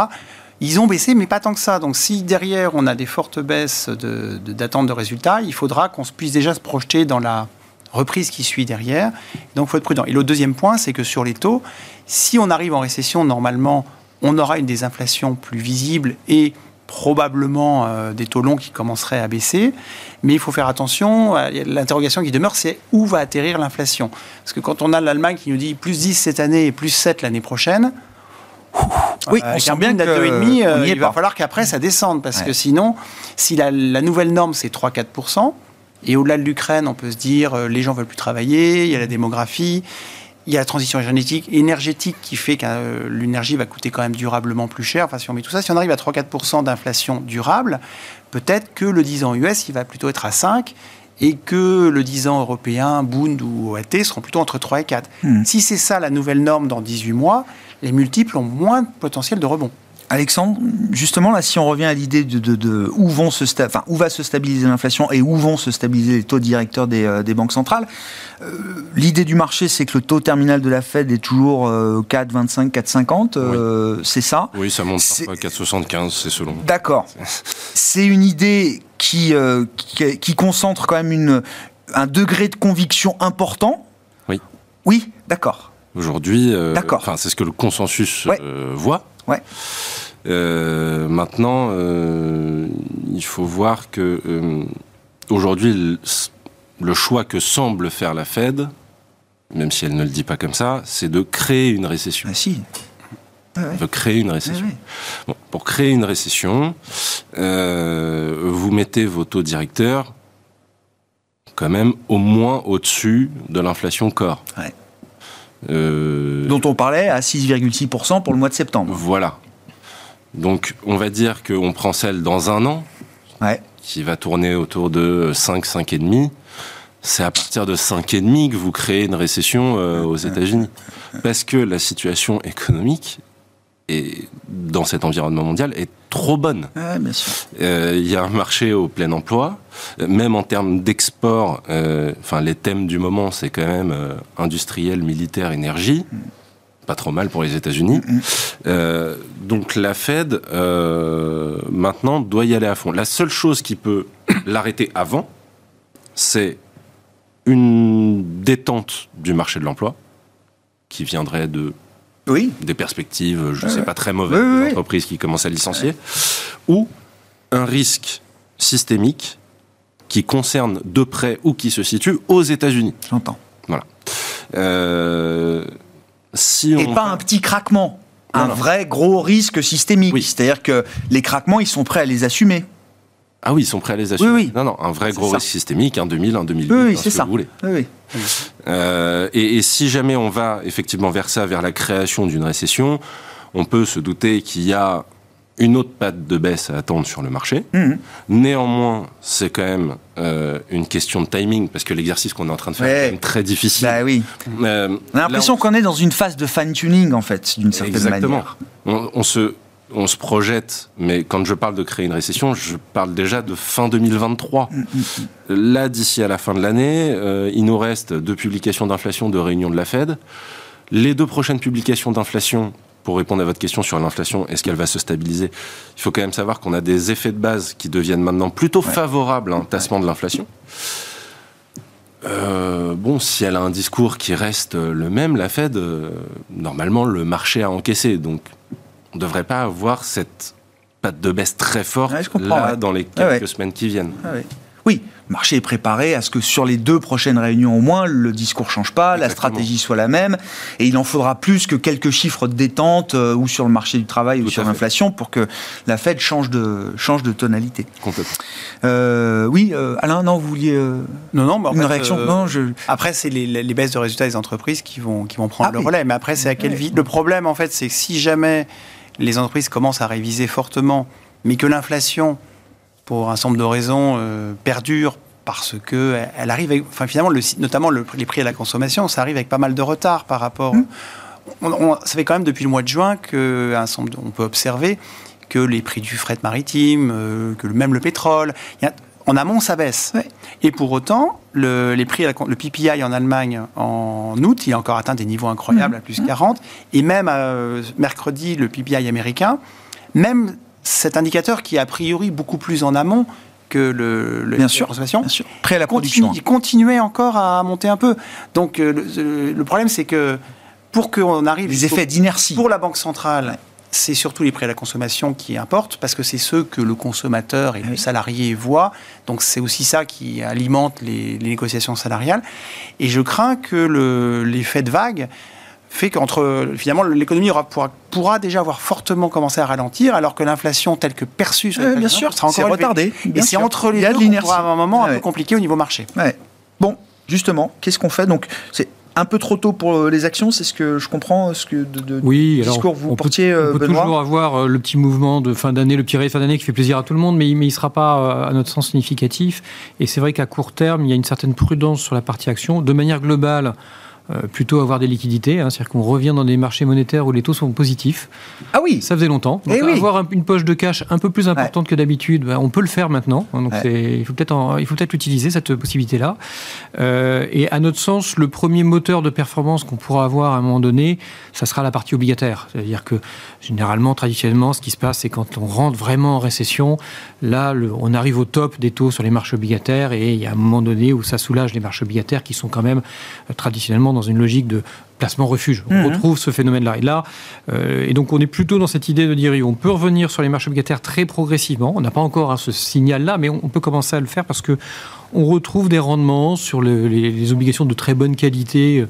ils ont baissé, mais pas tant que ça. Donc si derrière on a des fortes baisses d'attente de, de, résultats, il faudra qu'on puisse déjà se projeter dans la reprise qui suit derrière. Donc il faut être prudent. Et le deuxième point, c'est que sur les taux, si on arrive en récession, normalement, on aura une désinflation plus visible et probablement euh, des taux longs qui commenceraient à baisser. Mais il faut faire attention, l'interrogation qui demeure, c'est où va atterrir l'inflation? Parce que quand on a l'Allemagne qui nous dit plus 10 cette année et plus 7 l'année prochaine, oui, on sent bien que demi, euh, il va falloir qu'après ça descende, parce que sinon, si la, nouvelle norme c'est 3-4%, et au-delà de l'Ukraine, on peut se dire euh, les gens veulent plus travailler, il y a la démographie, il y a la transition énergétique, énergétique qui fait que euh, l'énergie va coûter quand même durablement plus cher. Enfin, si on met tout ça, si on arrive à 3-4% d'inflation durable, peut-être que le 10 ans US, il va plutôt être à 5 et que le 10 ans européen, Bund ou OAT seront plutôt entre 3 et 4. Hmm. Si c'est ça la nouvelle norme dans 18 mois, les multiples ont moins de potentiel de rebond. Alexandre, justement, là, si on revient à l'idée de, où, vont se où va se stabiliser l'inflation et où vont se stabiliser les taux directeurs des, euh, banques centrales, euh, l'idée du marché, c'est que le taux terminal de la Fed est toujours 4,25, 4,50, c'est ça? Oui, ça monte parfois 4,75, c'est selon. D'accord. c'est une idée qui, qui, concentre quand même une, un degré de conviction important? Oui. Oui, d'accord. Aujourd'hui, enfin, c'est ce que le consensus voit. Ouais. Euh, maintenant, euh, il faut voir que euh, aujourd'hui, le, choix que semble faire la Fed, même si elle ne le dit pas comme ça, c'est de créer une récession. Ah si. De créer une récession. bon, pour créer une récession, vous mettez vos taux directeurs quand même au moins au-dessus de l'inflation corps. Dont on parlait à 6,6% pour le mois de septembre. Voilà. Donc, on va dire qu'on prend celle dans un an, qui va tourner autour de 5, 5,5. C'est à partir de 5,5 que vous créez une récession euh, aux États-Unis. Parce que la situation économique et dans cet environnement mondial est trop bonne. Euh, il y a un marché au plein emploi, même en termes d'export. Euh, enfin, les thèmes du moment, c'est quand même industriel, militaire, énergie. Mm pas trop mal pour les États-Unis. Mm-hmm. Euh, donc la Fed, euh, maintenant, doit y aller à fond. La seule chose qui peut l'arrêter avant, c'est une détente du marché de l'emploi, qui viendrait de oui. des perspectives, je ne sais pas, très mauvaises, des entreprises qui commencent à licencier, ou un risque systémique qui concerne de près ou qui se situe aux États-Unis. J'entends. Voilà. Euh, et pas un petit craquement, un vrai gros risque systémique. C'est-à-dire que les craquements, ils sont prêts à les assumer. Ah oui, ils sont prêts à les assumer. Oui, oui. Non, non, un vrai gros risque systémique, un 2000, un 2008, oui, c'est ça. vous voulez. Oui, euh, et, et, si jamais on va effectivement vers ça, vers la création d'une récession, on peut se douter qu'il y a une autre patte de baisse à attendre sur le marché. Mhm. Néanmoins, c'est quand même euh, une question de timing, parce que l'exercice qu'on est en train de faire est quand même très difficile. Bah oui. Euh, on a l'impression qu'on est dans une phase de fine-tuning, en fait, d'une certaine Exactement. manière. On, on, se, on se projette, mais quand je parle de créer une récession, je parle déjà de fin 2023. Mhm. Là, d'ici à la fin de l'année, euh, il nous reste deux publications d'inflation de réunion de la Fed. Les deux prochaines publications d'inflation pour répondre à votre question sur l'inflation, est-ce qu'elle va se stabiliser? Il faut quand même savoir qu'on a des effets de base qui deviennent maintenant plutôt favorables à un tassement de l'inflation. Euh, bon, si elle a un discours qui reste le même, la Fed, euh, normalement, le marché a encaissé. Donc, on ne devrait pas avoir cette patte de baisse très forte là, dans les quelques semaines qui viennent. Oui, le marché est préparé à ce que sur les deux prochaines réunions au moins, le discours change pas, la stratégie soit la même, et il en faudra plus que quelques chiffres de détente euh, ou sur le marché du travail ou sur l'inflation pour que la Fed change de, change de tonalité. Complètement. Euh, oui, euh, Alain, non, vous vouliez non, non, une réaction non, je... Après, c'est les, baisses de résultats des entreprises qui vont, qui vont prendre ah le relais, mais après, c'est à quelle vie Le problème, en fait, c'est que si jamais les entreprises commencent à réviser fortement, mais que l'inflation pour un certain nombre de raisons, euh, perdure parce que elle arrive, avec, enfin finalement, le, notamment les prix à la consommation, ça arrive avec pas mal de retard par rapport. Mmh. On, ça fait quand même depuis le mois de juin que on peut observer que les prix du fret maritime, euh, que même le pétrole, en amont, ça baisse. Et pour autant, le, les prix, le PPI en Allemagne en août, il a encore atteint des niveaux incroyables, mmh. à plus 40. Et même euh, mercredi, le PPI américain, même cet indicateur qui est a priori beaucoup plus en amont que le, bien sûr, consommation, bien sûr. Prêt à la production. il continuait encore à monter un peu. Donc euh, le, problème, c'est que pour qu'on arrive... Les effets d'inertie. Pour la Banque centrale, c'est surtout les prix à la consommation qui importent, parce que c'est ceux que le consommateur et le salarié voient. Donc c'est aussi ça qui alimente les, négociations salariales. Et je crains que l'effet de vague fait qu'entre finalement l'économie pourra, pourra, déjà avoir fortement commencé à ralentir alors que l'inflation telle que perçue bien sûr sera encore retardée et c'est entre les deux qu'on pourra avoir un moment un peu compliqué au niveau marché. Bon justement qu'est-ce qu'on fait? Donc c'est un peu trop tôt pour les actions, c'est ce que je comprends, ce que de, oui, discours vous on portiez, peut, on peut toujours avoir euh, le petit mouvement de fin d'année, le petit de fin d'année qui fait plaisir à tout le monde, mais, mais il ne sera pas, euh, à notre sens, significatif. Et c'est vrai qu'à court terme, il y a une certaine prudence sur la partie action. De manière globale, euh, plutôt avoir des liquidités, hein, c'est-à-dire qu'on revient dans des marchés monétaires où les taux sont positifs. Ah oui Ça faisait longtemps. Donc, Eh avoir une poche de cash un peu plus importante que d'habitude, ben, on peut le faire maintenant. Donc il faut peut-être peut utiliser cette possibilité-là. Euh, et à notre sens, le premier moteur de performance qu'on pourra avoir à un moment donné, ça sera la partie obligataire. C'est-à-dire que généralement, traditionnellement, ce qui se passe, c'est quand on rentre vraiment en récession, là, on arrive au top des taux sur les marchés obligataires et il y a un moment donné où ça soulage les marchés obligataires qui sont quand même euh, traditionnellement dans une logique de placement refuge. On mhm. retrouve ce phénomène-là. Et là, euh, et donc on est plutôt dans cette idée de dire on peut revenir sur les marchés obligataires très progressivement. On n'a pas encore hein, ce signal-là, mais on, peut commencer à le faire parce que on retrouve des rendements sur les, obligations de très bonne qualité,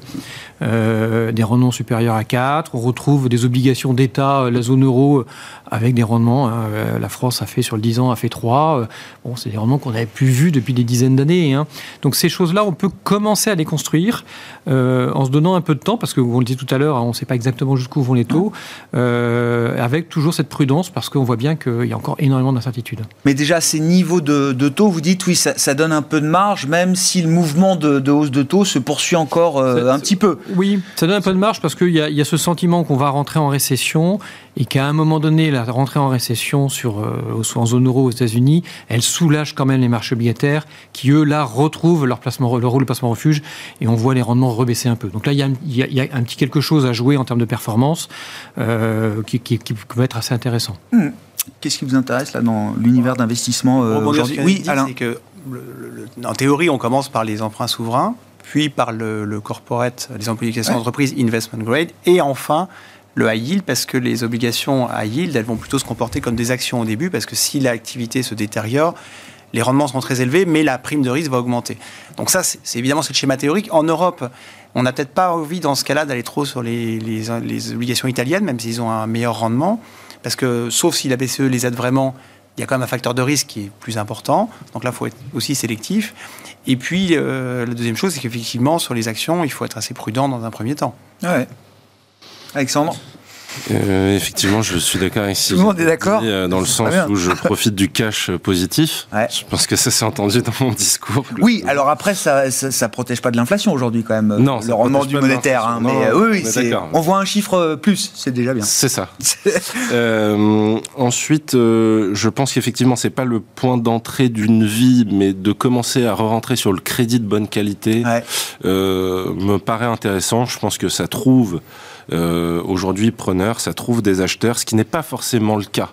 euh, des rendements supérieurs à 4. On retrouve des obligations d'État, euh, la zone euro, avec des rendements. Hein, la France a fait sur le 10 ans, a fait 3. Bon, c'est des rendements qu'on n'avait plus vus depuis des dizaines d'années. Hein. Donc ces choses-là, on peut commencer à les construire en se donnant un peu de temps, parce que, vous le dit tout à l'heure, hein, on ne sait pas exactement jusqu'où vont les taux, avec toujours cette prudence, parce qu'on voit bien qu'il y a encore énormément d'incertitudes. Mais déjà, ces niveaux de, taux, vous dites, oui, ça, ça donne un peu de marge, même si le mouvement de, hausse de taux se poursuit encore euh, un petit peu. Oui, ça donne un peu de marge parce qu'il y, y, a ce sentiment qu'on va rentrer en récession et qu'à un moment donné, la rentrée en récession sur, euh, en zone euro aux États-Unis, elle soulage quand même les marchés obligataires qui, eux, là, retrouvent leur, placement, leur rôle de placement refuge et on voit les rendements rebaisser un peu. Donc là, il y, a, il y a un petit quelque chose à jouer en termes de performance euh, qui, qui, peut être assez intéressant. Hmm. Qu'est-ce qui vous intéresse là dans l'univers d'investissement aujourd'hui Oui, Alain. que en théorie, on commence par les emprunts souverains, puis par le, corporate, les obligations d'entreprise investment grade, et enfin le high yield, parce que les obligations high yield, elles vont plutôt se comporter comme des actions au début, parce que si l'activité se détériore, les rendements seront très élevés, mais la prime de risque va augmenter. Donc ça, c'est évidemment le schéma théorique. En Europe, on n'a peut-être pas envie dans ce cas-là d'aller trop sur les, les, obligations italiennes, même s'ils ont un meilleur rendement, parce que sauf si la BCE les aide vraiment, il y a quand même un facteur de risque qui est plus important. Donc là, il faut être aussi sélectif. Et puis, euh, la deuxième chose, c'est qu'effectivement, sur les actions, il faut être assez prudent dans un premier temps. Ouais. Alexandre euh, effectivement, je suis d'accord avec Tout le monde est d'accord euh, Dans le sens où je profite du cash positif. Je pense que ça s'est entendu dans mon discours. Oui, alors après, ça, ça, protège pas de l'inflation aujourd'hui quand même. Non, le rendement du monétaire. Hein, mais euh, oui, oui on voit un chiffre plus, c'est déjà bien. C'est ça. ensuite, je pense qu'effectivement, c'est pas le point d'entrée d'une vie, mais de commencer à re-rentrer sur le crédit de bonne qualité me paraît intéressant. Je pense que ça trouve euh, aujourd'hui preneur, ça trouve des acheteurs, ce qui n'est pas forcément le cas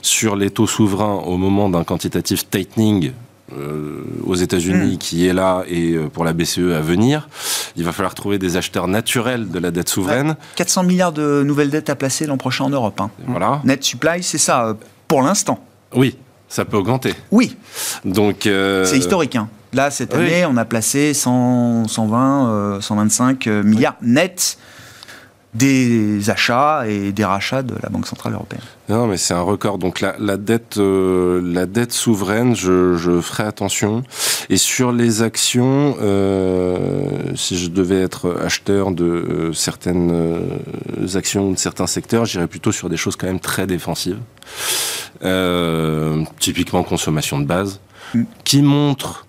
sur les taux souverains au moment d'un quantitative tightening euh, aux États-Unis hmm. qui est là et euh, pour la BCE à venir. Il va falloir trouver des acheteurs naturels de la dette souveraine. 400 milliards de nouvelles dettes à placer l'an prochain en Europe. Hein. Voilà. Net supply, c'est ça pour l'instant. Oui, ça peut augmenter. Oui. Donc c'est historique. Hein. Là, cette année, on a placé 100, 120, 125 milliards nets des achats et des rachats de la Banque Centrale Européenne. Non, mais c'est un record. Donc la, dette, euh, la dette souveraine, je, ferai attention. Et sur les actions, euh, si je devais être acheteur de euh, certaines actions de certains secteurs, j'irais plutôt sur des choses quand même très défensives. typiquement consommation de base, mm. qui montrent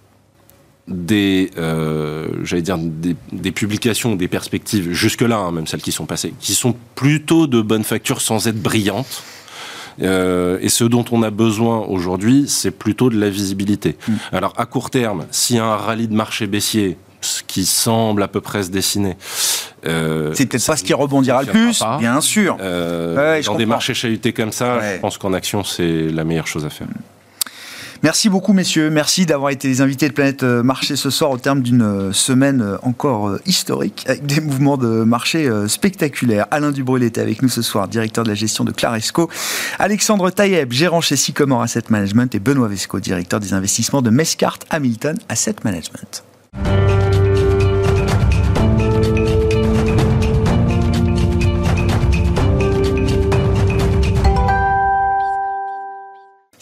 des, euh, j'allais dire, des, publications, des perspectives, jusque-là, hein, même celles qui sont passées, qui sont plutôt de bonne facture sans être brillantes. Euh, et ce dont on a besoin aujourd'hui, c'est plutôt de la visibilité. Mm. Alors, à court terme, s'il y a un rallye de marché baissier, ce qui semble à peu près se dessiner. Euh, c'est peut-être pas ce qui rebondira le plus, bien sûr. Euh, dans des marchés chahutés comme ça, je pense qu'en action, c'est la meilleure chose à faire. Mm. Merci beaucoup, messieurs. Merci d'avoir été les invités de Planète euh, Marché ce soir au terme d'une euh, semaine euh, encore historique avec des mouvements de marché spectaculaires. Alain Dubrul était avec nous ce soir, directeur de la gestion de Claresco. Alexandre Taïeb, gérant chez Sycomore Asset Management et Benoît Vesco, directeur des investissements de Mescart Hamilton Asset Management.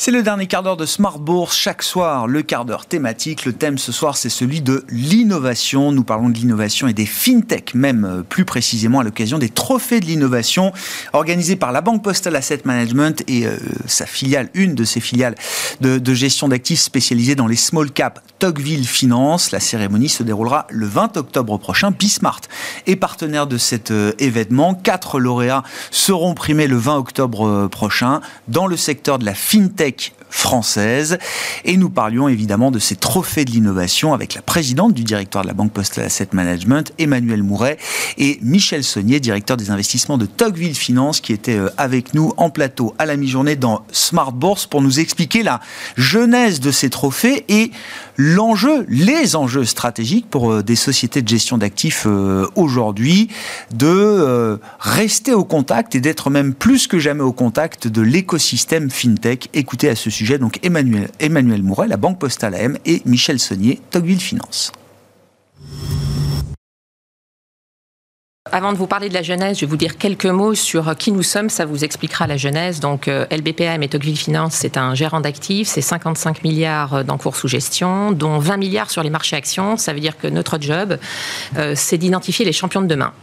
C'est le dernier quart d'heure de Smart Bourse. Chaque soir, le quart d'heure thématique. Le thème ce soir, c'est celui de l'innovation. Nous parlons de l'innovation et des fintech, même euh, plus précisément à l'occasion des trophées de l'innovation organisés par la Banque Postal Asset Management et euh, sa filiale, une de ses filiales de, gestion d'actifs spécialisée dans les small caps, Tocqueville Finance. La cérémonie se déroulera le 20 octobre prochain. Bismart est partenaire de cet euh, événement. Quatre lauréats seront primés le 20 octobre prochain dans le secteur de la fintech française. Et nous parlions évidemment de ces trophées de l'innovation avec la présidente du directoire de la Banque Postal Asset Management, Emmanuel Mouret, et Michel Saunier, directeur des investissements de Tocqueville Finance, qui était euh, avec nous en plateau à la mi-journée dans Smart Bourse pour nous expliquer la genèse de ces trophées et l'enjeu, les enjeux stratégiques pour euh, des sociétés de gestion d'actifs euh, aujourd'hui, de rester au contact et d'être même plus que jamais au contact de l'écosystème FinTech. Écoutez à ce sujet donc Emmanuel, Emmanuel Mouret, la Banque Postale AM et Michel Saunier, Tocqueville Finance. Avant de vous parler de la genèse, je vais vous dire quelques mots sur qui nous sommes, ça vous expliquera la genèse. Donc euh, LBPM et Tocqueville Finance, c'est un gérant d'actifs, c'est 55 milliards d'encours sous gestion, dont 20 milliards sur les marchés actions. Ça veut dire que notre job, euh, c'est d'identifier les champions de demain.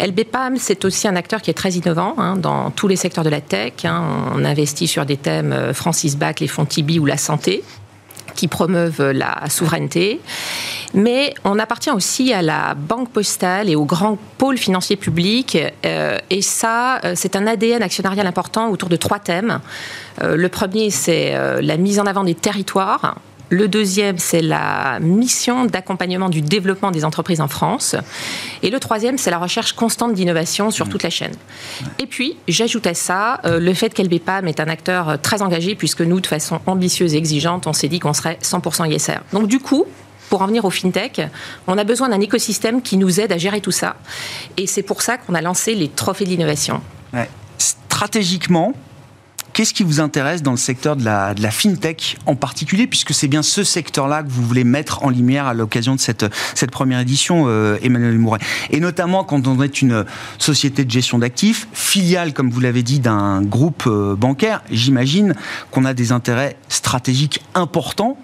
LBPAM, c'est aussi un acteur qui est très innovant hein, dans tous les secteurs de la tech. Hein. On investit sur des thèmes euh, Francis Bach, les fonds Tibi ou la santé qui promeuvent la souveraineté. Mais on appartient aussi à la banque postale et au grand pôle financier public. Euh, et ça, euh, c'est un ADN actionnarial important autour de trois thèmes. le premier, c'est la mise en avant des territoires. Le deuxième, c'est la mission d'accompagnement du développement des entreprises en France. Et le troisième, c'est la recherche constante d'innovation sur toute la chaîne. Et puis, j'ajoute à ça euh, le fait qu'LBPAM est un acteur euh, très engagé, puisque nous, de façon ambitieuse et exigeante, on s'est dit qu'on serait 100% ISR. Donc, du coup, pour en venir au fintech, on a besoin d'un écosystème qui nous aide à gérer tout ça. Et c'est pour ça qu'on a lancé les trophées de l'innovation. Stratégiquement, Qu'est-ce qui vous intéresse dans le secteur de la, de la fintech en particulier, puisque c'est bien ce secteur-là que vous voulez mettre en lumière à l'occasion de cette, cette première édition, euh, Emmanuel Mouret? Et notamment quand on est une société de gestion d'actifs, filiale, comme vous l'avez dit, d'un groupe euh, bancaire, j'imagine qu'on a des intérêts stratégiques importants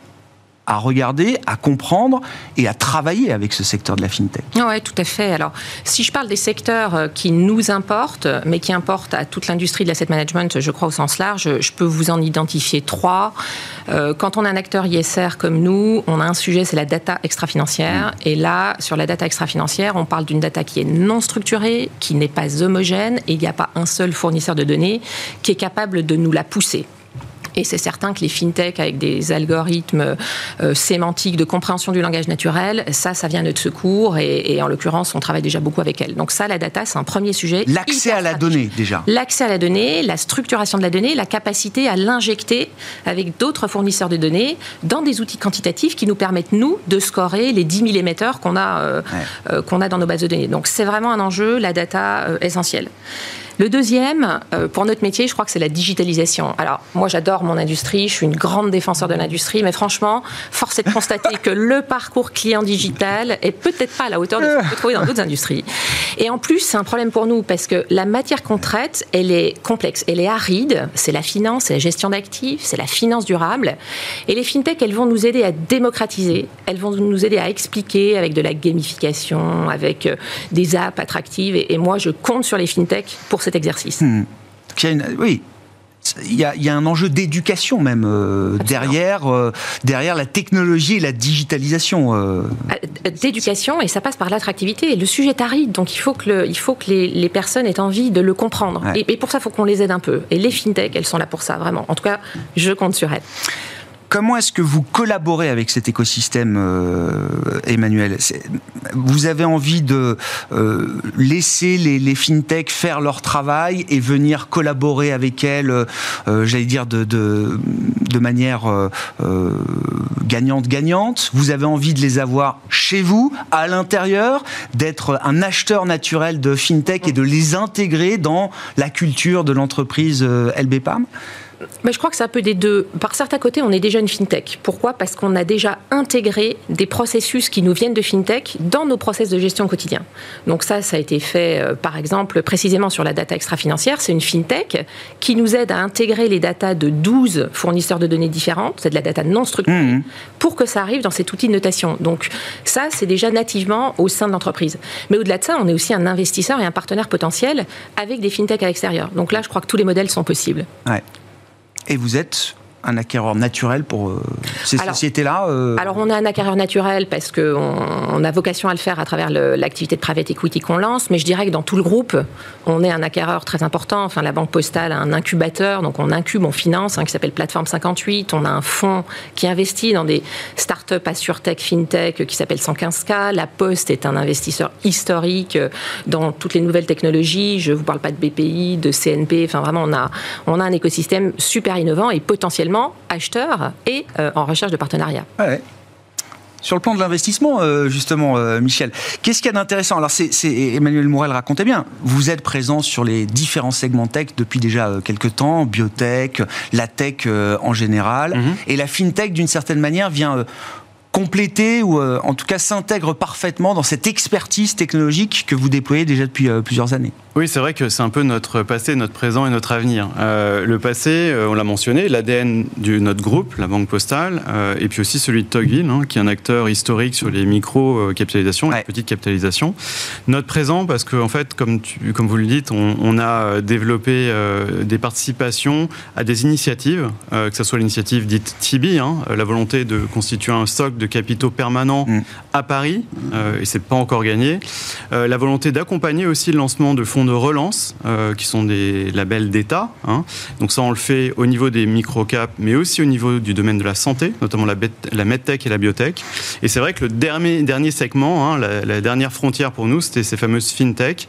à regarder, à comprendre et à travailler avec ce secteur de la fintech. Oui, tout à fait. Alors, si je parle des secteurs euh, qui nous importent, mais qui importent à toute l'industrie de l'asset management, je crois au sens large, je peux vous en identifier trois. Euh, quand on a un acteur ISR comme nous, on a un sujet, c'est la data extra-financière. Mm. Et là, sur la data extra-financière, on parle d'une data qui est non structurée, qui n'est pas homogène, et il n'y a pas un seul fournisseur de données qui est capable de nous la pousser. Et c'est certain que les fintechs avec des algorithmes euh, sémantiques de compréhension du langage naturel, ça, ça vient de notre secours. Et, en l'occurrence, on travaille déjà beaucoup avec elles. Donc ça, la data, c'est un premier sujet. L'accès à la donnée, déjà. L'accès à la donnée, la structuration de la donnée, la capacité à l'injecter avec d'autres fournisseurs de données dans des outils quantitatifs qui nous permettent, nous, de scorer les 10 000 émetteurs qu'on a, euh, euh, qu'on a dans nos bases de données. Donc c'est vraiment un enjeu, la data essentielle. Le deuxième, euh, pour notre métier, je crois que c'est la digitalisation. Alors, moi, j'adore mon industrie, je suis une grande défenseur de l'industrie, mais franchement, force est de constater que le parcours client digital est peut-être pas à la hauteur de ce qu'on peut trouver dans d'autres industries. Et en plus, c'est un problème pour nous parce que la matière qu'on traite, elle est complexe, elle est aride. C'est la finance, c'est la gestion d'actifs, c'est la finance durable. Et les fintechs, elles vont nous aider à démocratiser, elles vont nous aider à expliquer avec de la gamification, avec euh, des apps attractives. Et, moi, je compte sur les fintechs pour cet exercice. Hmm. oui, il y, a, un enjeu d'éducation même euh, derrière, euh, derrière la technologie et la digitalisation. Euh. D'éducation et ça passe par l'attractivité. Le sujet est aride, donc il faut que, il faut que les, personnes aient envie de le comprendre. Et, et, pour ça, il faut qu'on les aide un peu. Et les fintechs, elles sont là pour ça, vraiment. En tout cas, je compte sur elles. Comment est-ce que vous collaborez avec cet écosystème, euh, Emmanuel? Vous avez envie de euh, laisser les, les fintechs faire leur travail et venir collaborer avec elles, euh, j'allais dire, de, manière gagnante-gagnante Vous avez envie de les avoir chez vous, à l'intérieur, d'être un acheteur naturel de fintech et de les intégrer dans la culture de l'entreprise LBPAM je crois que c'est un peu des deux. Par certains côtés, on est déjà une fintech. Pourquoi? Parce qu'on a déjà intégré des processus qui nous viennent de fintech dans nos process de gestion quotidien. Donc ça, ça a été fait, euh, par exemple, précisément sur la data extra-financière. C'est une fintech qui nous aide à intégrer les datas de 12 fournisseurs de données différentes, c'est de la data non structurée, mmh. pour que ça arrive dans cet outil de notation. Donc ça, c'est déjà nativement au sein de l'entreprise. Mais au-delà de ça, on est aussi un investisseur et un partenaire potentiel avec des fintechs à l'extérieur. Donc là, je crois que tous les modèles sont possibles. Ouais. Et vous êtes un acquéreur naturel pour euh, ces sociétés-là euh Alors, on est un acquéreur naturel parce qu'on on a vocation à le faire à travers l'activité de private equity qu'on lance, mais je dirais que dans tout le groupe, on est un acquéreur très important. Enfin, la Banque Postale a un incubateur, donc on incube, on finance, hein, qui s'appelle Plateforme 58. On a un fonds qui investit dans des startups tech, fintech qui s'appelle 115K. La Poste est un investisseur historique dans toutes les nouvelles technologies. Je ne vous parle pas de BPI, de CNP. Enfin, vraiment, on a, on a un écosystème super innovant et potentiellement acheteurs et euh, en recherche de partenariats. Sur le plan de l'investissement, euh, justement, euh, Michel, qu'est-ce qu'il y a d'intéressant? Alors, c'est, Emmanuel Mourel racontait bien. Vous êtes présent sur les différents segments tech depuis déjà quelques temps, biotech, la tech en général, mhm. et la fintech, d'une certaine manière, vient compléter ou en tout cas s'intègre parfaitement dans cette expertise technologique que vous déployez déjà depuis plusieurs années. Oui, c'est vrai que c'est un peu notre passé, notre présent et notre avenir. Euh, le passé, euh, on l'a mentionné, l'ADN de notre groupe, la Banque Postale, euh, et puis aussi celui de Tocqueville, hein, qui est un acteur historique sur les micro-capitalisations, les petites capitalisations. Notre présent, parce qu'en en fait, comme, tu, comme vous le dites, on, a développé des participations à des initiatives, que ce soit l'initiative dite TIBI, hein, la volonté de constituer un stock de capitaux permanents mm. à Paris, et c'est pas encore gagné. la volonté d'accompagner aussi le lancement de fonds de relance, euh, qui sont des labels d'État. Hein. Donc ça, on le fait au niveau des micro-caps, mais aussi au niveau du domaine de la santé, notamment la, la medtech et la biotech. Et c'est vrai que le dernier, dernier segment, hein, la, dernière frontière pour nous, c'était ces fameuses fintech.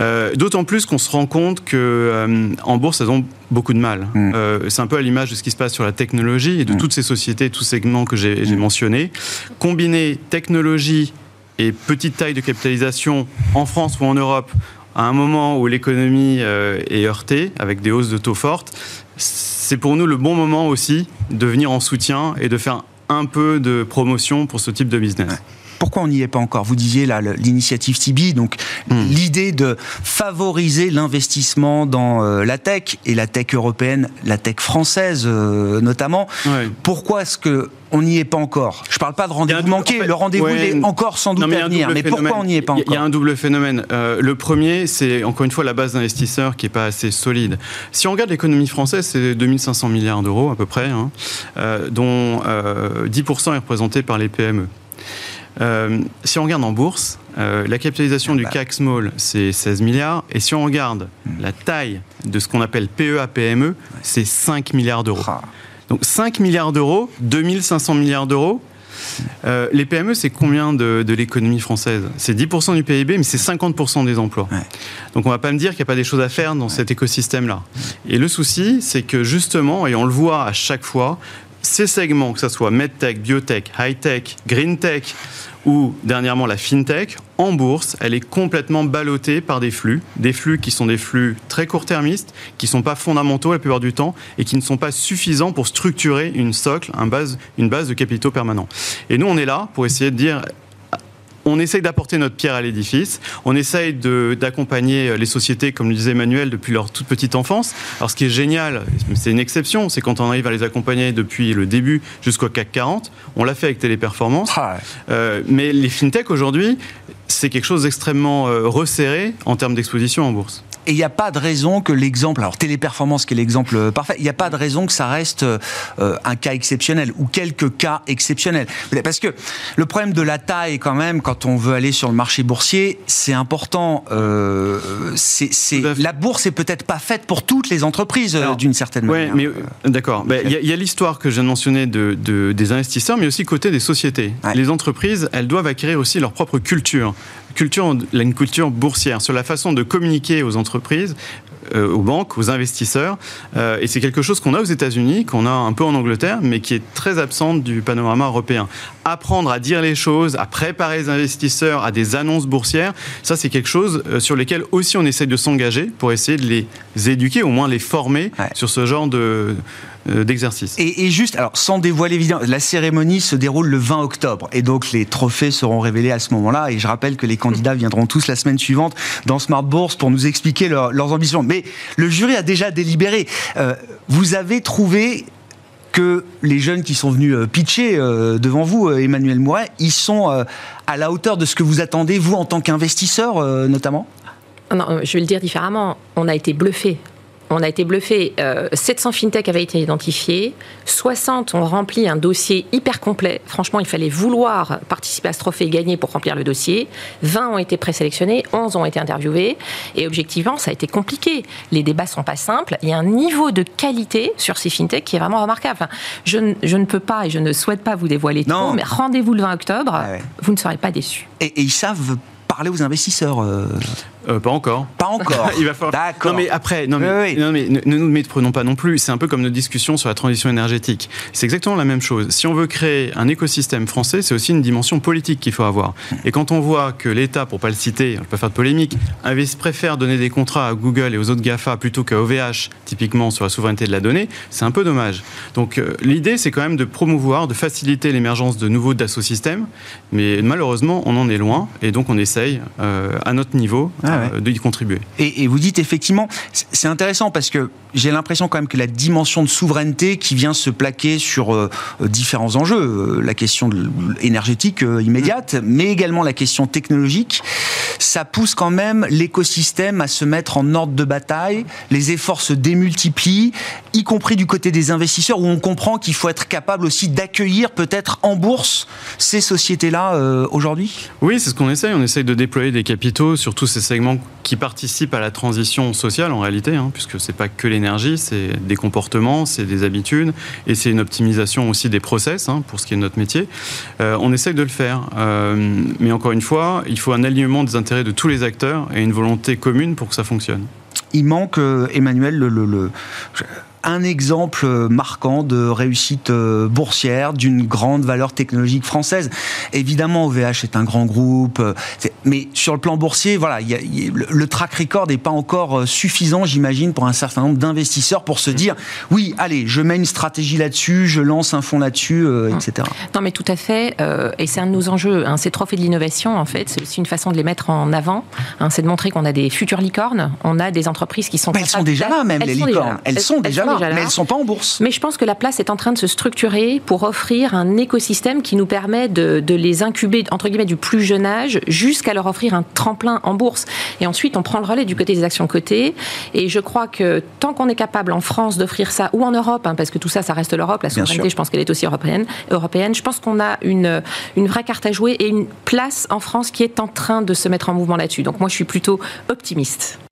Euh, d'autant plus qu'on se rend compte que euh, en bourse, elles ont beaucoup de mal. Mm. c'est un peu à l'image de ce qui se passe sur la technologie et de mm. toutes ces sociétés, tous ces segments que j'ai mm. mentionnés. Combiner technologie et petite taille de capitalisation en France ou en Europe à un moment où l'économie euh, est heurtée, avec des hausses de taux fortes, c'est pour nous le bon moment aussi de venir en soutien et de faire un peu de promotion pour ce type de business pourquoi on n'y est pas encore? Vous disiez là l'initiative Tibi, donc hmm. l'idée de favoriser l'investissement dans euh, la tech et la tech européenne, la tech française euh, notamment. Pourquoi est-ce que on n'y est pas encore? Je ne parle pas de rendez-vous manqué, le rendez-vous est encore sans doute à venir, mais pourquoi on n'y est pas encore Il y a un double phénomène. Euh, le premier, c'est encore une fois la base d'investisseurs qui n'est pas assez solide. Si on regarde l'économie française, c'est 2500 milliards d'euros à peu près, hein, dont 10% est représenté par les PME. Euh, si on regarde en bourse, euh, la capitalisation du CAC Small, c'est 16 milliards. Et si on regarde hmm. la taille de ce qu'on appelle PEA-PME, c'est 5 milliards d'euros. Ah. Donc 5 milliards d'euros, 2500 milliards d'euros. Euh, les PME, c'est combien de, l'économie française? C'est 10% du PIB, mais c'est 50% des emplois. Donc on ne va pas me dire qu'il n'y a pas des choses à faire dans cet écosystème-là. Et le souci, c'est que justement, et on le voit à chaque fois, ces segments, que ce soit medtech, biotech, high-tech, green tech ou dernièrement la fintech, en bourse, elle est complètement ballottée par des flux, des flux qui sont des flux très court-termistes, qui ne sont pas fondamentaux la plupart du temps et qui ne sont pas suffisants pour structurer une socle, base, une base de capitaux permanents. Et nous, on est là pour essayer de dire on essaye d'apporter notre pierre à l'édifice, on essaye d'accompagner les sociétés, comme le disait Emmanuel, depuis leur toute petite enfance. Alors ce qui est génial, c'est une exception, c'est quand on arrive à les accompagner depuis le début jusqu'au CAC 40, on l'a fait avec Téléperformance. Ah euh, mais les fintechs aujourd'hui, c'est quelque chose d'extrêmement euh, resserré en termes d'exposition en bourse. Et il n'y a pas de raison que l'exemple, alors Téléperformance qui est l'exemple euh, parfait, il n'y a pas de raison que ça reste euh, un cas exceptionnel ou quelques cas exceptionnels. Parce que le problème de la taille, quand même, quand on veut aller sur le marché boursier, c'est important. Euh, c'est, la bourse est peut-être pas faite pour toutes les entreprises d'une certaine manière. mais d'accord. Ben, il y, a l'histoire que je viens de mentionner de, des investisseurs, mais aussi côté des sociétés. Les entreprises, elles doivent acquérir aussi leur propre culture culture, une culture boursière, sur la façon de communiquer aux entreprises, aux banques, aux investisseurs. et c'est quelque chose qu'on a aux États-Unis, qu'on a un peu en Angleterre, mais qui est très absente du panorama européen. Apprendre à dire les choses, à préparer les investisseurs à des annonces boursières, ça c'est quelque chose sur lequel aussi on essaie de s'engager pour essayer de les éduquer, au moins les former sur ce genre de d'exercice. Et, et, juste, alors sans dévoiler évidemment, la cérémonie se déroule le 20 octobre et donc les trophées seront révélés à ce moment-là. Et je rappelle que les candidats viendront tous la semaine suivante dans Smart Bourse pour nous expliquer leurs ambitions. Mais le jury a déjà délibéré. Euh, vous avez trouvé que les jeunes qui sont venus euh, pitcher euh, devant vous, Emmanuel Mouret, ils sont à la hauteur de ce que vous attendez, vous, en tant qu'investisseur, notamment? Non, je vais le dire différemment. On a été bluffé on a été bluffé. 700 euh, fintech avaient été identifiés, 60 ont rempli un dossier hyper complet. Franchement, il fallait vouloir participer à ce trophée et gagner pour remplir le dossier. 20 ont été présélectionnés, 11 ont été interviewés. Et objectivement, ça a été compliqué. Les débats sont pas simples. Il y a un niveau de qualité sur ces fintech qui est vraiment remarquable. je, ne peux pas et je ne souhaite pas vous dévoiler tout, mais rendez-vous le 20 octobre, ah vous ne serez pas déçus. Et, et ils savent parler aux investisseurs euh, euh, pas encore. Pas encore. Il va falloir. D'accord. Non mais après, non mais, Non, mais ne, nous méprenons pas non plus. C'est un peu comme nos discussions sur la transition énergétique. C'est exactement la même chose. Si on veut créer un écosystème français, c'est aussi une dimension politique qu'il faut avoir. Et quand on voit que l'État, pour pas le citer, je peux faire de polémique, préfère donner des contrats à Google et aux autres Gafa plutôt qu'à OVH, typiquement sur la souveraineté de la donnée, c'est un peu dommage. Donc euh, l'idée, c'est quand même de promouvoir, de faciliter l'émergence de nouveaux DASO-systèmes, mais malheureusement, on en est loin, et donc on essaye euh, à notre niveau. Euh, d'y contribuer. Et, vous dites effectivement, c'est intéressant parce que j'ai l'impression quand même que la dimension de souveraineté qui vient se plaquer sur euh, différents enjeux, euh, la question énergétique immédiate, mm. mais également la question technologique, ça pousse quand même l'écosystème à se mettre en ordre de bataille, les efforts se démultiplient, y compris du côté des investisseurs, où on comprend qu'il faut être capable aussi d'accueillir peut-être en bourse ces sociétés-là aujourd'hui? Oui, c'est ce qu'on essaye. On essaye de déployer des capitaux sur tous ces segments qui participent à la transition sociale en réalité, hein, puisque c'est pas que l'énergie, c'est des comportements, c'est des habitudes, et c'est une optimisation aussi des process hein, pour ce qui est de notre métier. Euh, on essaye de le faire, euh, mais encore une fois, il faut un alignement des intérêts de tous les acteurs et une volonté commune pour que ça fonctionne. Il manque, euh, Emmanuel, un exemple marquant de réussite boursière d'une grande valeur technologique française. Évidemment, OVH est un grand groupe, mais sur le plan boursier, voilà, le track record n'est pas encore euh, suffisant, j'imagine, pour un certain nombre d'investisseurs pour se mm. dire, oui, allez, je mets une stratégie là-dessus, je lance un fonds là-dessus, mm. etc. Non, mais tout à fait, et c'est un de nos enjeux. Hein, ces trophées de l'innovation, en fait, c'est aussi une façon de les mettre en avant. Hein, c'est de montrer qu'on a des futures licornes, on a des entreprises qui sont. elles sont déjà là, même les licornes. Elles, sont déjà là mais elles ne sont pas en bourse. Mais je pense que la place est en train de se structurer pour offrir un écosystème qui nous permet de, les incuber, entre guillemets, du plus jeune âge jusqu'à leur offrir un tremplin en bourse. Et ensuite, on prend le relais du côté des actions cotées. Et je crois que tant qu'on est capable en France d'offrir ça, ou en Europe, hein, parce que tout ça, ça reste l'Europe, la souveraineté, je pense qu'elle est aussi européenne, européenne je pense qu'on a une, une vraie carte à jouer et une place en France qui est en train de se mettre en mouvement là-dessus. Donc moi, je suis plutôt optimiste.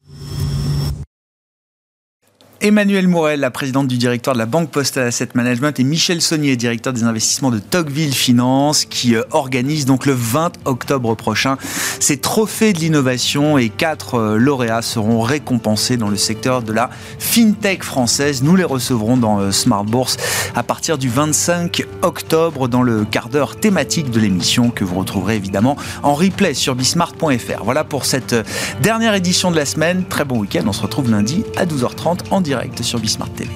Emmanuel Morel, la présidente du directoire de la Banque Postal Asset Management, et Michel Saunier, directeur des investissements de Tocqueville Finance, qui euh, organise donc le 20 octobre prochain ces trophées de l'innovation et quatre euh, lauréats seront récompensés dans le secteur de la fintech française. Nous les recevrons dans euh, Smart Bourse à partir du 25 octobre dans le quart d'heure thématique de l'émission que vous retrouverez évidemment en replay sur bismart.fr. Voilà pour cette dernière édition de la semaine. Très bon week-end. On se retrouve lundi à 12h30 en direct direct sur Bismart TV.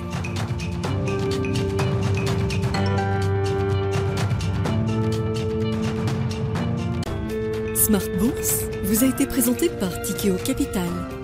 Smart Bourse vous a été présenté par Tikeo Capital.